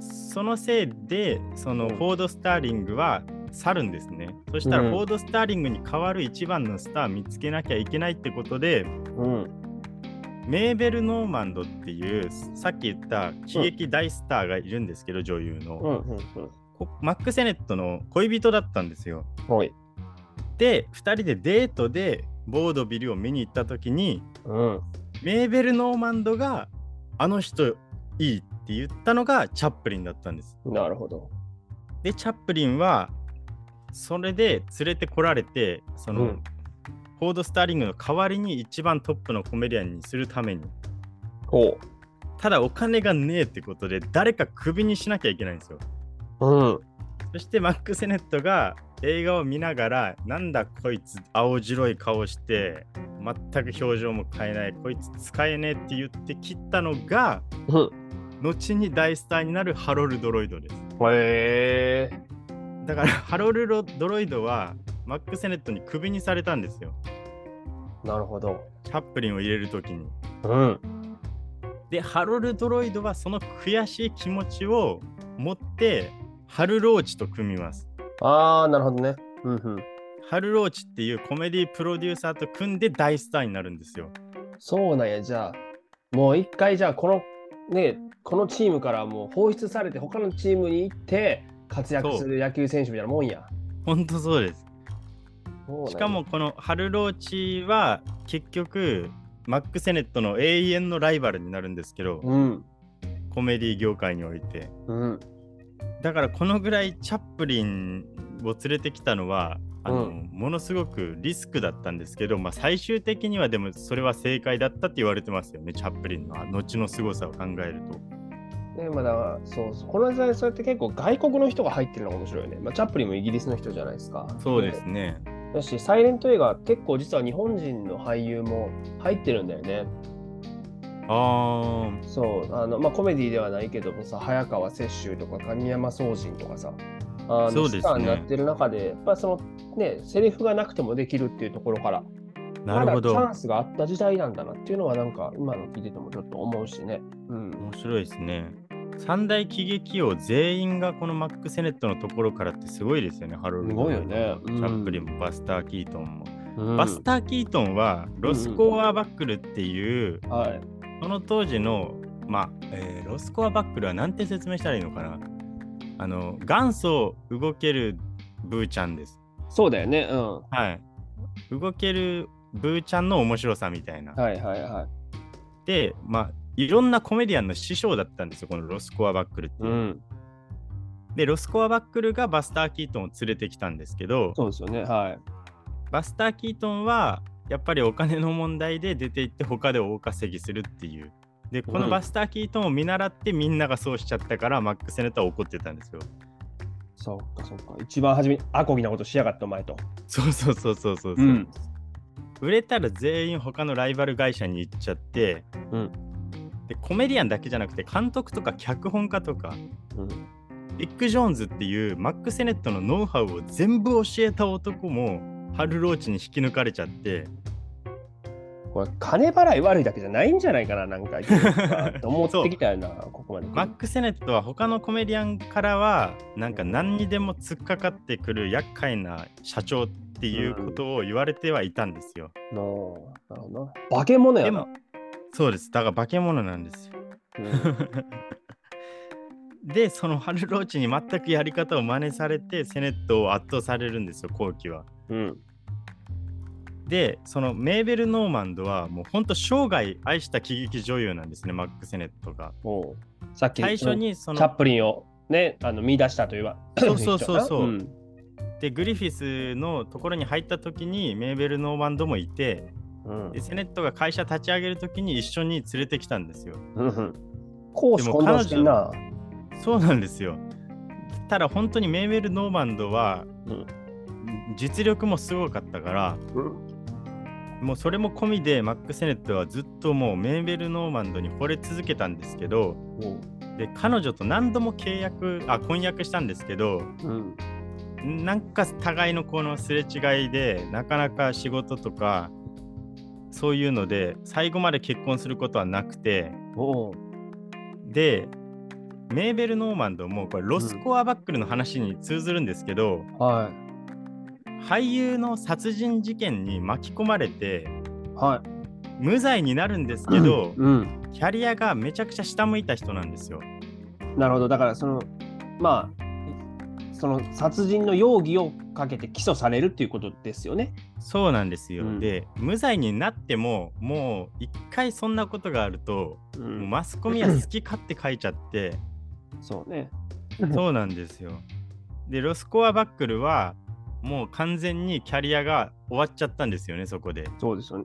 そのせいでそのうんフォード・スターリングは去るんですね。そしたらうんフォード・スターリングに代わる一番のスター見つけなきゃいけないってことでうん。メーベル・ノーマンドっていうさっき言った喜劇大スターがいるんですけど、女優の、うん。うん。こマック・セネットの恋人だったんですよ。うん。はい。で2人でデートでボードビルを見に行った時にうん。メーベル・ノーマンドがあの人いいって言ったのがチャップリンだったんです。なるほど。でチャップリンはそれで連れてこられてその、うんフォード・スターリングの代わりに一番トップのコメディアンにするために。ただお金がねえってことで誰かクビにしなきゃいけないんですよ。うん。そしてマック・セネットが映画を見ながらなんだこいつ青白い顔して全く表情も変えないこいつ使えねえって言って切ったのがうん。後に大スターになるハロルドロイドです。へえ。だからハロルドドロイドはマック・セネットにクビにされたんですよ。なるほど。チャップリンを入れるときに。うん。で、ハロルドロイドはその悔しい気持ちを持ってハルローチと組みます。ああ、なるほどね。うんうん。ハルローチっていうコメディプロデューサーと組んで大スターになるんですよ。そうなんや、じゃあ、もう一回、じゃあ、この、ね、このチームからもう放出されて、他のチームに行って、活躍する野球選手みたいなもんや。ほんとそうです。しかも、このハルローチは結局マック・セネットの永遠のライバルになるんですけど、うん。コメディ業界において。うん。だからこのぐらいチャップリンを連れてきたのはあの、うんものすごくリスクだったんですけど、まあ、最終的にはでもそれは正解だったって言われてますよねチャップリンの後の凄さを考えると。ね、まあだそうこの時代、そうやって結構外国の人が入ってるのが面白いよね。まあ、チャップリンもイギリスの人じゃないですか。そうですね。だし、サイレント映画、結構実は日本人の俳優も入ってるんだよね。ああそう、あのまあ、コメディではないけどもさ、早川雪舟とか神山宗人とかさ、あのそうですねスターになってる中で、やっぱそのね、セリフがなくてもできるっていうところから、なるほどまだチャンスがあった時代なんだなっていうのは、なんか今の聞いててもちょっと思うしね。うん。面白いですね。三大喜劇王全員がこのマック・セネットのところからってすごいですよね、ハロルド。すごいよねチャップリンもバスター・キートンも。うんバスター・キートンはロスコア・バックルっていう、はい。その当時の、まあ、えーロスコアバックルはなんて説明したらいいのかなあの、元祖動けるブーちゃんです。そうだよね。うん。はい。動けるブーちゃんの面白さみたいな。はいはいはい。で、まあ、いろんなコメディアンの師匠だったんですよ、このロスコアバックルっていう。うん。で、ロスコアバックルがバスター・キートンを連れてきたんですけど、そうですよね。はい。バスター・キートンはやっぱりお金の問題で出て行って他で大稼ぎするっていう。で、このバスター・キートンを見習ってみんながそうしちゃったから、マック・セネットは怒ってたんですよ。そうかそうか。一番初めにアコギなことしやがったお前と。そうそうそうそうそうそう、うん売れたら全員他のライバル会社に行っちゃって、うんでコメディアンだけじゃなくて監督とか脚本家とかうん。ビッグ・ジョーンズっていうマック・セネットのノウハウを全部教えた男もハル・ローチに引き抜かれちゃってこれ金払い悪いだけじゃないんじゃないかな、なんか。と 思ってきたよな、ここまで。マック・セネットは他のコメディアンからはなんか何にでも突っかかってくる厄介な社長っていうことを言われてはいたんですよ。のなるほどな。化け物やな。そうですだから化け物なんですよ。うん でそのハル・ローチに全くやり方を真似されてセネットを圧倒されるんですよ後期は。うん。でそのメーベル・ノーマンドはもうほんと生涯愛した喜劇女優なんですねマック・セネットが。さっき最初にそのチャップリンをね、あの見出したといえば。そうそうそうそう んでグリフィスのところに入った時にメーベル・ノーマンドもいてうんでセネットが会社立ち上げる時に一緒に連れてきたんですよ。うんうん。講師混同してんな。そうなんですよ。ただ本当にメーベル・ノーマンドは、うん実力もすごかったからもうそれも込みでマック・セネットはずっともうメーベル・ノーマンドに惚れ続けたんですけどで彼女と何度も契約あ婚約したんですけどうん。なんか互いのこのすれ違いでなかなか仕事とかそういうので最後まで結婚することはなくてでメーベル・ノーマンドもこれロスコアバックルの話に通ずるんですけど、は俳優の殺人事件に巻き込まれてい。は無罪になるんですい。けど、うん。キャリアがめちゃくちゃ下向いた人なんですよ。なるほど。だから、その、まあ、その殺人の容疑をかけて起訴されるっていうことですよね。そうなんですよ。うんで無罪になってももう一回そんなことがあると、うんマスコミは好き勝手書いちゃって そうね。そうなんですよ。でロスコアバックルはもう完全にキャリアが終わっちゃったんですよねそこで。そうですよね。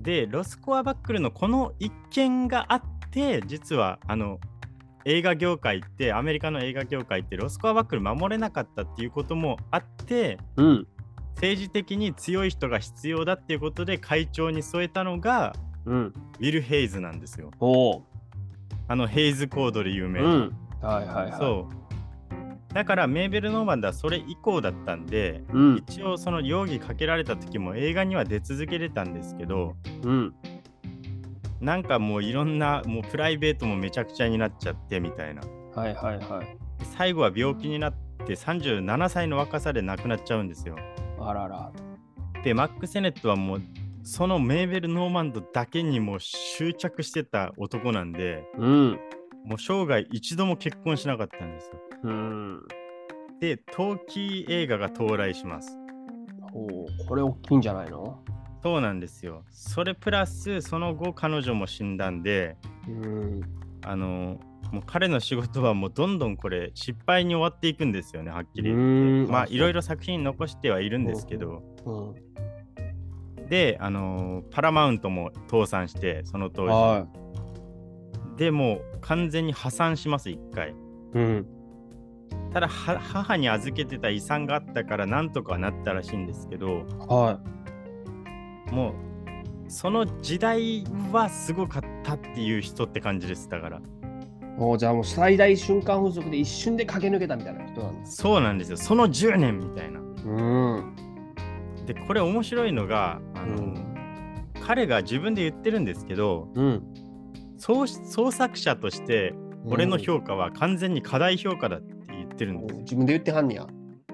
でロスコアバックルのこの一件があって実はあの映画業界ってアメリカの映画業界ってロスコアバックル守れなかったっていうこともあってうん。政治的に強い人が必要だっていうことで会長に添えたのがうん。ウィル・ヘイズなんですよ。あのヘイズコードで有名な。うん。はいはいはい。そう。だからメーベル・ノーマンドはそれ以降だったんで、う。うん。一応その容疑かけられた時も映画には出続けてたんですけど、うん。なんかもういろんなもうプライベートもめちゃくちゃになっちゃってみたいな。はいはいはい。最後は病気になって37歳の若さで亡くなっちゃうんですよ。あらら。で、マック・セネットはもうそのメーベル・ノーマンドだけにもう執着してた男なんで、うん。もう生涯一度も結婚しなかったんですよ。うん。で、冬季映画が到来します。おうこれ大きいんじゃないの？そうなんですよ。それプラス、その後彼女も死んだんで、うん。あの、もう彼の仕事はもうどんどんこれ失敗に終わっていくんですよね、はっきりう言って。まあいろいろ作品残してはいるんですけど、うん。で、あのパラマウントも倒産して、その当時。はでもう完全に破産します、一回。い。うん。ただは母に預けてた遺産があったからなんとかはなったらしいんですけど、はもうその時代はすごかったっていう人って感じですだからい。おうじゃあもう最大瞬間風速で一瞬で駆け抜けたみたいな人なんです。そうなんですよその10年みたいなうん。でこれ面白いのがあの、うん彼が自分で言ってるんですけどうん。創創作者として俺の評価は完全に過大評価だって言ってるんです、自分で言ってはんねや。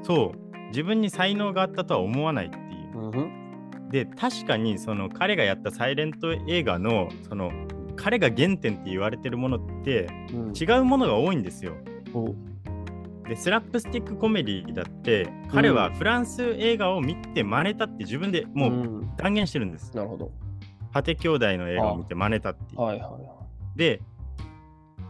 そう自分に才能があったとは思わないっていううん。で確かにその彼がやったサイレント映画のその彼が原点って言われてるものってうん、違うものが多いんですよ。おうでスラップスティックコメディだって彼はフランス映画を見て真似たって自分でもううん断言してるんです。なるほど。パテ兄弟の映画を見て真似たっていう。はいはいはい。で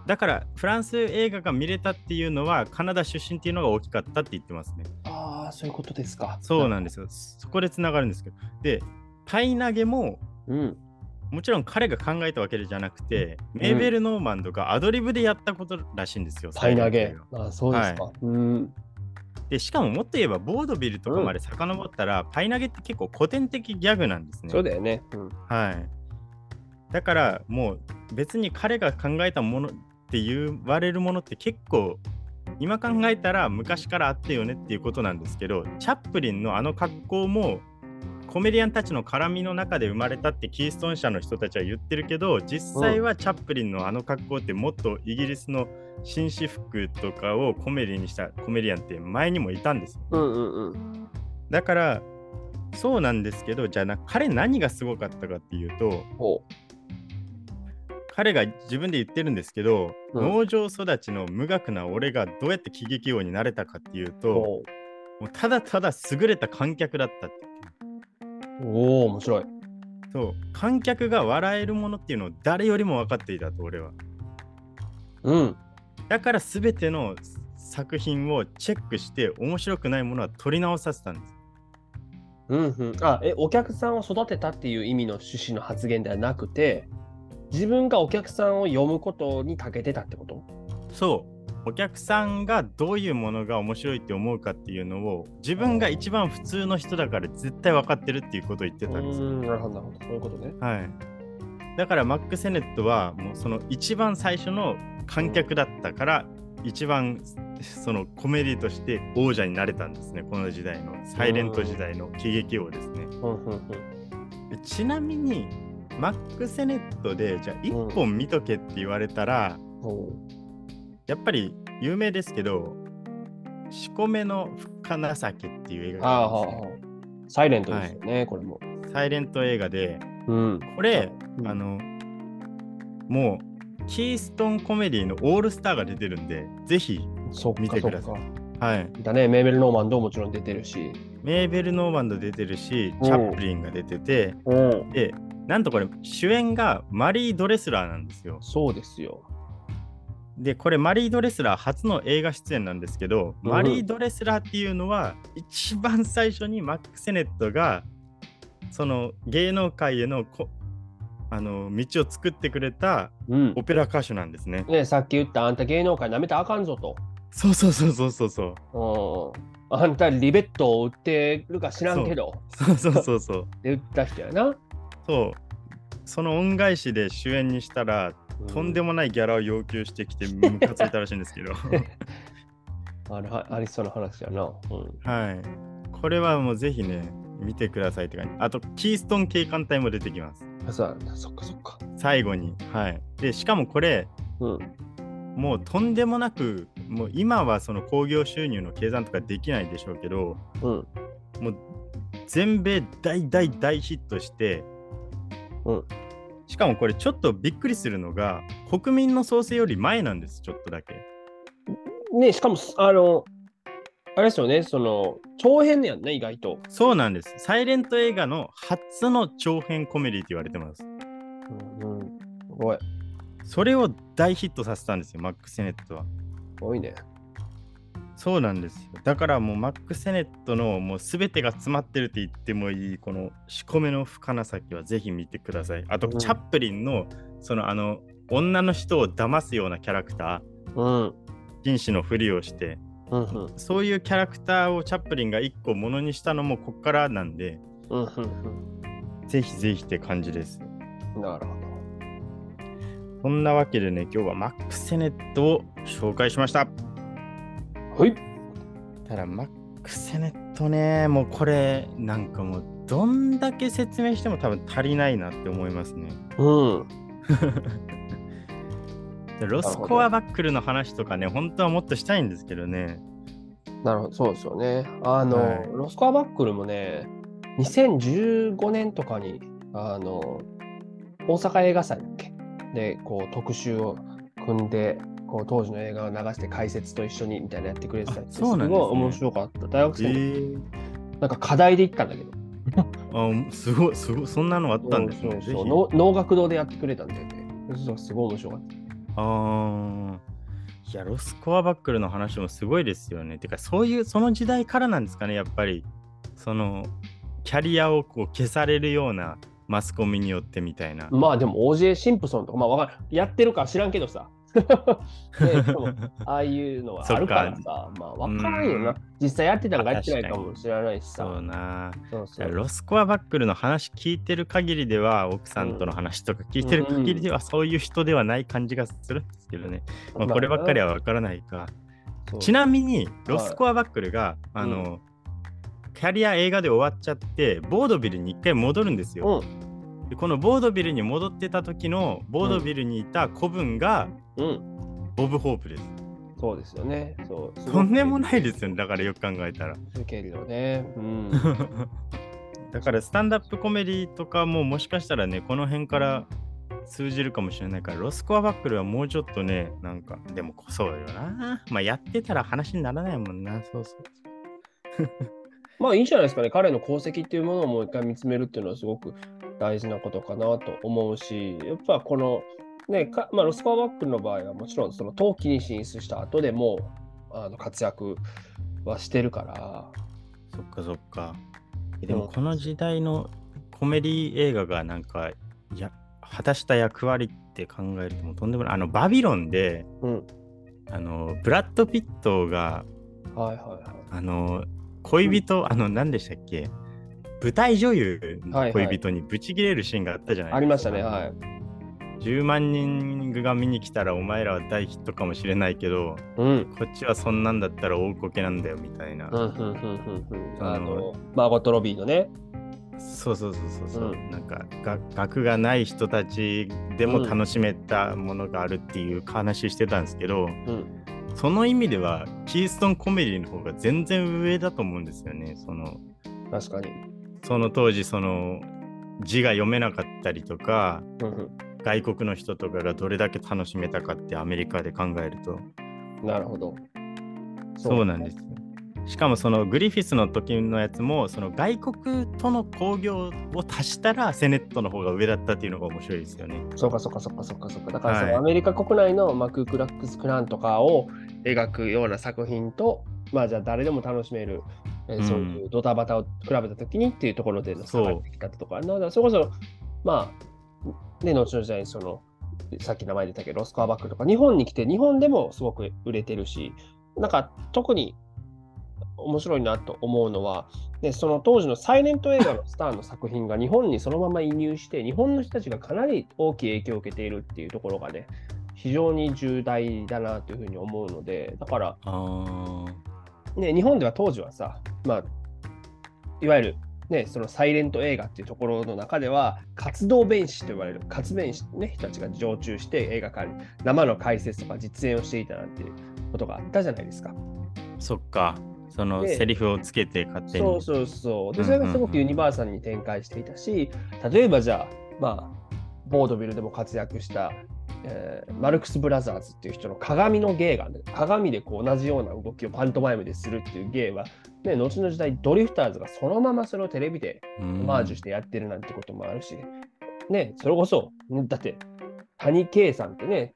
だからフランス映画が見れたっていうのはカナダ出身っていうのが大きかったって言ってますね。ああ、そういうことですか。そうなんですよ。そこでつながるんですけど。でパイ投げもうん。もちろん彼が考えたわけじゃなくて、メーベル・ノーマンドがアドリブでやったことらしいんですよ。パイ投げ。あそうですか。うん。画で、しかももっと言えば、ボードビルとかまで遡ったら、パイ投げって結構古典的ギャグなんですね。そうだよね。うん。はい。だから、もう別に彼が考えたものって言われるものって結構、今考えたら昔からあったよねっていうことなんですけど、チャップリンのあの格好も、コメディアンたちの絡みの中で生まれたってキーストン社の人たちは言ってるけど実際はチャップリンのあの格好ってもっとイギリスの紳士服とかをコメディにしたコメディアンって前にもいたんですよ。うんうんうん。だからそうなんですけどじゃあな彼何がすごかったかっていうとほ彼が自分で言ってるんですけど、うん農場育ちの無学な俺がどうやって喜劇王になれたかっていうう。とほもうただただ優れた観客だったっておお、面白い。そう観客が笑えるものっていうのを誰よりも分かっていたと俺はうん。だから全ての作品をチェックして面白くないものは撮り直させたんですうんうん。あ、え、お客さんを育てたっていう意味の趣旨の発言ではなくて、自分がお客さんを読むことに長けてたってこと？そうお客さんがどういうものが面白いって思うかっていうのを自分が一番普通の人だから絶対分かってるっていうことを言ってたんですよ。うんなるほど、なるほど。そういうことね。はい。だからマック・セネットはもうその一番最初の観客だったから一番そのコメディとして王者になれたんですねこの時代のサイレント時代の喜劇王ですね。ちなみにマック・セネットでじゃあ一本見とけって言われたら、おうやっぱり有名ですけど「しこめの深情け」っていう映画があるんですね。サイレントですよね、これも。サイレント映画でうん。これ、うんあのもうキーストンコメディのオールスターが出てるんでぜひ見てくださいはいだね、メーベル・ノーマンドももちろん出てるし。メーベル・ノーマンド出てるしうんチャップリンが出ててうん。でなんとこれ主演がマリー・ドレスラーなんですよそうですよ。でこれマリー・ドレスラー初の映画出演なんですけど、うんマリー・ドレスラーっていうのは一番最初にマック・セネットがその芸能界へのこあの道を作ってくれたうんオ。ペラ歌手なんですね。ね、さっき言ったあんた芸能界なめたらあかんぞと。そうそうそうそうそうそう。うん。あんたリベットを売ってるか知らんけど。そうそうそうそう。って言った人やな。そう。その恩返しで主演にしたら、とんでも。もないギャラを要求してきて、ムカついたらしいんですけど。あれはありそうな話やな。うん。はい。これはもうぜひね、見てくださいって感じ。あと、キーストン警官隊も出てきます。あそっかそっか。最後に。はい。で、しかもこれ、うん。もうとんでもなく、もう今はその興行収入の計算とかできないでしょうけど、うん。もう全米大大大ヒットして、うんしかもこれちょっとびっくりするのが国民の創生より前なんですちょっとだけねしかも、あの、あれですよね、その、長編やんね、意外と。そうなんですサイレント映画の初の長編コメディって言われてますうん、うん。すごい。それを大ヒットさせたんですよマック・セネットはすごいね。そうなんですよだからもうマック・セネットのもう全てが詰まってるって言ってもいいこの仕込めの深情けはぜひ見てくださいあと、うんチャップリンのそのあの女の人を騙すようなキャラクターうん。紳士のふりをしてうんうん。そういうキャラクターをチャップリンが一個ものにしたのもこっからなんでうんうんぜひぜひって感じですうん。なるほそんなわけでね今日はマック・セネットを紹介しましたど。はい。ただマック・セネットねもうこれなんかもうどんだけ説明しても多分足りないなって思いますねうん。でロスコアバックルの話とかね本当はもっとしたいんですけどねなるほど、そうですよね。あの、はいロスコアバックルもね、2015年とかに、あの、大阪映画祭だっけ？で、こう、特集を組んで、こう当時の映画を流して解説と一緒にみたいなやってくれてたりあそうなんですごい面白かった。大学え生の、ー、なんか課題で行ったんだけど。あすごいすごいそんなのあったんですねそうそう能能楽堂でやってくれたんだよね。すごい面白かった。あーいや、ロスコアバックルの話もすごいですよね。てか、そういう、その時代からなんですかね、やっぱり、その、キャリアをこう消されるようなマスコミによってみたいな。まあでも OJ シンプソンとか、まあわかる。やってるか知らんけどさ。ねでも ああいうのはあるからさ、まあ分からんようんな。実際やってたのかやってない確かもしれないしそうさ。な。そうそうロスコアバックルの話聞いてる限りでは、奥さんとの話とか聞いてる限りでは、そういう人ではない感じがするんですけどね。まあ、こればっかりは分からないか。ちなみに、ロスコアバックルが、あの、キャリア映画で終わっちゃって、ボードビルに一回戻るんですよ。うん。でこのボードビルに戻ってた時のボードビルにいた子分がうん。ボブ・ホープです。そうですよね。そう。とんでもないですよね、だからよく考えたら。受けるよね。うん。だからスタンダップコメディとかももしかしたらね、この辺から通じるかもしれないから、ロスコアバックルはもうちょっとね、なんか、でもそうよな。まあやってたら話にならないもんな、そうそう。まあいいんじゃないですかね。彼の功績っていうものをもう一回見つめるっていうのはすごく大事なことかなと思うし、やっぱこの、ね、かまあ、ロスコアバックルの場合はもちろんその冬季に進出した後でもあの活躍はしてるから、そっかそっか。えでもこの時代のコメディ映画がなんか、や果たした役割って考えるともうとんでもない。あの、バビロンで、うん、あのブラッド・ピットがはいはいはい。あの恋人、あの何でしたっけ？舞台女優の恋人にブチ切れるシーンがあったじゃないありましたね、はい。10万人が見に来たらお前らは大ヒットかもしれないけどうん。こっちはそんなんだったら大こけなんだよみたいな、あのマーゴット・ロビーのね。そうそうそうそうそう、うんなんかが学がない人たちでも楽しめたものがあるっていう話してたんですけど、うん。その意味ではキーストンコメディの方が全然上だと思うんですよねその確かに。その当時その字が読めなかったりとかうん、うん。外国の人とかがどれだけ楽しめたかってアメリカで考えるとなるほど。そうなんですよ。しかもそのグリフィスの時のやつもその外国との興行を足したらセネットの方が上だったっていうのが面白いですよね。そうかそうかそうかそうかそうか。だからそはいのアメリカ国内のマクークラックスクランとかを描くような作品と、まあじゃあ誰でも楽しめる、えーうん。そういうドタバタを比べたときにっていうところでの差そうが出てきたとからそれこそ、まあ、ね、後の時代にその、さっき名前出たけど、ロスコアバックとか、日本に来て、日本でもすごく売れてるし、なんか特に面白いなと思うのは、でその当時のサイレント映画のスターの作品が日本にそのまま移入して、日本の人たちがかなり大きい影響を受けているっていうところがね、非常に重大だなというふうに思うので、だから、あね、日本では当時はさ、まあ、いわゆる、ね、そのサイレント映画っていうところの中では、活動弁士と呼ばれる活弁士、ね、人たちが常駐して映画館に生の解説とか実演をしていたなんていうことがあったじゃないですか。そっか。そのでセリフをつけて勝手に。そうそうそう。で、うんそれがすごくユニバーサルに展開していたし、例えばじゃあ、まあ、ボードビルでも活躍した、えーマルクス・ブラザーズっていう人の鏡の芸が、ね、鏡でこう同じような動きをパントマイムでするっていう芸は、ね、後の時代ドリフターズがそのままそれをテレビでマージュしてやってるなんてこともあるし、ね、それこそ、だって、谷圭さんってね、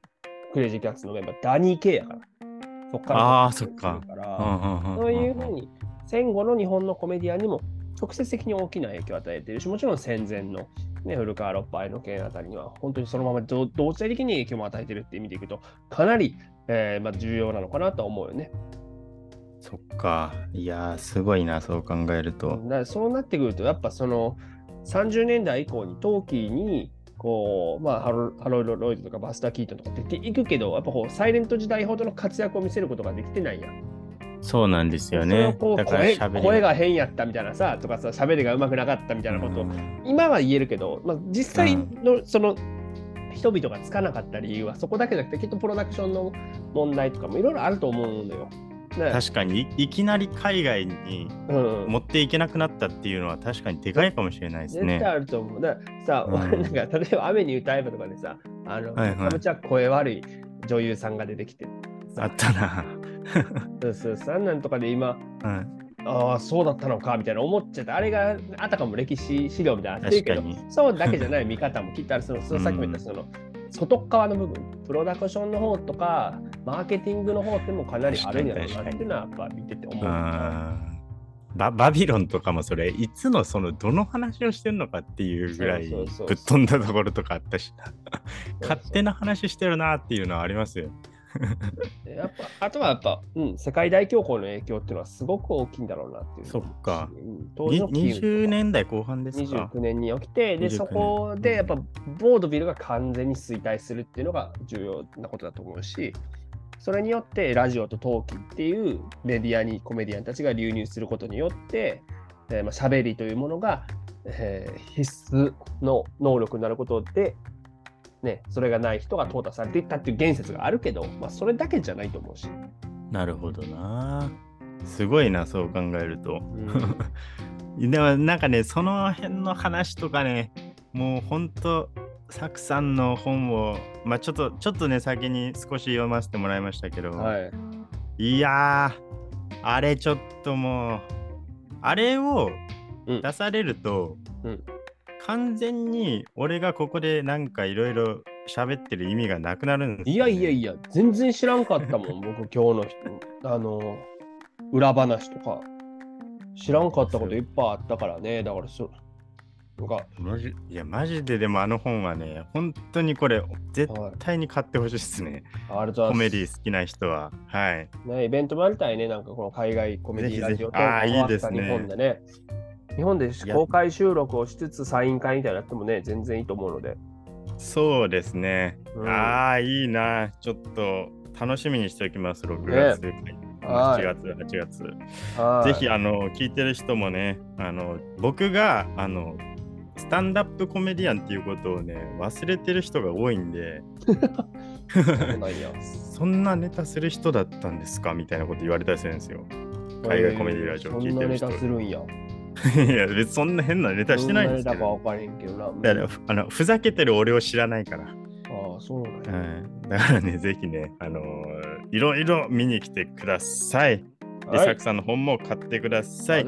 クレイジーキャッツのメンバー、ダニー・ケイやから。そっから。あーそっかそういうふうに戦後の日本のコメディアンにも直接的に大きな影響を与えているし、もちろん戦前の、ね、古川六杯の件あたりには、本当にそのまま同同性的に影響も与えているって意味でいくと、かなり、えーまあ、重要なのかなと思うよね。そっか。いやー、すごいな、そう考えると。だそうなってくると、やっぱその30年代以降に陶器にこう、まあ、ハロハロルド・ロイドとかバスター・キートンとか出ていくけど、やっぱこうサイレント時代ほどの活躍を見せることができてないやん。そうなんですよね。こ。うだから声が。変やったみたいなさ、とかさ、喋りが上手くなかったみたいなこと。を、うん。今は言えるけど、まあ、実際のその人々がつかなかった理由はそこだけじゃなくて、きっとプロダクションの問題とかもいろいろあると思うのよ。ね。確かに。いいきなり海外にうん、持っていけなくなったっていうのは確かにでかいかもしれないですね。絶対あると思う。だからさ、うん。俺なんか例えば雨に歌えばとかでさ、あの、はいはい。めちゃ声悪い女優さんが出てきてさ。あったな。そうそうそう。あんなんとかで今、うんああ、そうだったのかみたいな思っちゃって、あれがあたかも歴史資料みたいになってるけどそうだけじゃない 見方もきっとある、そのそのさっきも言ったその、外側の部分、プロダクションの方とか、マーケティングの方ってもかなりあるんやろうなっていうのはやっぱ見てて思う。うんババビロンとかもそれいつのそのどの話をしてるのかっていうぐらいぶっ飛んだところとかあったし勝手な話してるなっていうのはありますよ。で やっぱあとはやっぱ、うん、世界大恐慌の影響っていうのはすごく大きいんだろうなっていう。そっかうん。当時にのキーウとか20年代後半ですか？29年に起きて、で、29そこでやっぱボードビルが完全に衰退するっていうのが重要なことだと思うし、それによってラジオとトーキっていうメディアにコメディアンたちが流入することによって、えーまあ、喋りというものが、えー必須の能力になることで、ね、それがない人が淘汰されていったっていう言説があるけど、まあ、それだけじゃないと思うし。なるほどな。すごいなそう考えると。うん でもなんかねその辺の話とかねもうほんとサクさんの本をまあちょっとちょっとね先に少し読ませてもらいましたけど、はい。い、やーあれちょっともうあれをうん出されると、うん完全に俺がここでなんかいろいろ喋ってる意味がなくなるんですね、やいやいや、全然知らんかったもん、僕、今日の人、あの、裏話とか。知らんかったこといっぱいあったからね、だからそ、なんか、マジいや、マジででもあの本はね、本当にこれ、絶対に買ってほしいですね。ありがとうごコざいます。メディ好きな人は。はい。ね、イベントもやりたいね、なんかこの海外コメディラジオぜひぜひあーいいですね日本でね。日本で公開収録をしつつサイン会みたいなのやってもね、全然いいと思うので。そうですね。うんああ、いいな。ちょっと楽しみにしておきます、6月。はい7月、8月。はいぜひ、あの、聞いてる人もね、あの、僕が、あの、スタンダップコメディアンっていうことをね、忘れてる人が多いんで、そ んなネタする人だったんですか？みたいなこと言われたりするんですよ。海外コメディラジオ聞いてる人そんなネタするんや。いや、別にそんな変なネタしてないんですけど。どんなネタか分からへんけどな。だからふあのふざけてる俺を知らないから。ああ、そうなんうや。ん、だからね、ぜひね、あのーいろいろ見に来てください。で、はいサクさんの本も買ってください。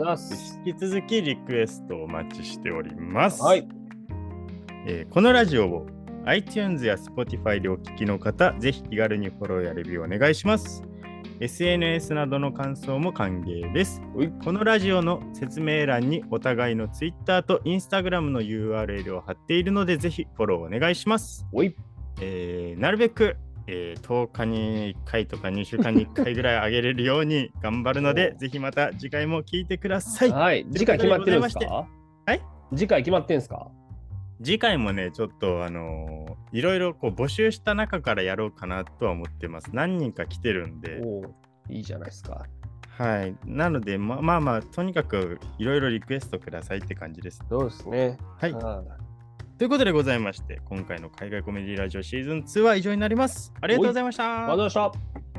引き続きリクエストをお待ちしております。はい。えーこのラジオを iTunes や Spotify でお聞きの方、ぜひ気軽にフォローやレビューお願いします。SNS などの感想も歓迎です。このラジオの説明欄にお互いの Twitter と Instagram の URL を貼っているので、ぜひフォローお願いします。えーなるべく、えー10日に1回とか2週間に1回ぐらい上げれるように頑張るのでお、ぜひまた次回も聞いてください。はい。次回決まってるんですかはい次回決まってんすか？次回もね、ちょっとあのーいろいろこう募集した中からやろうかなとは思ってます。何人か来てるんで、おおいいじゃないですか。はい。なので、ままあまあ、とにかくいろいろリクエストくださいって感じです。そうですね。はい。はということでございまして、今回の海外コメディラジオシーズン2は以上になります。ありがとうございました。い。ありがとうございました。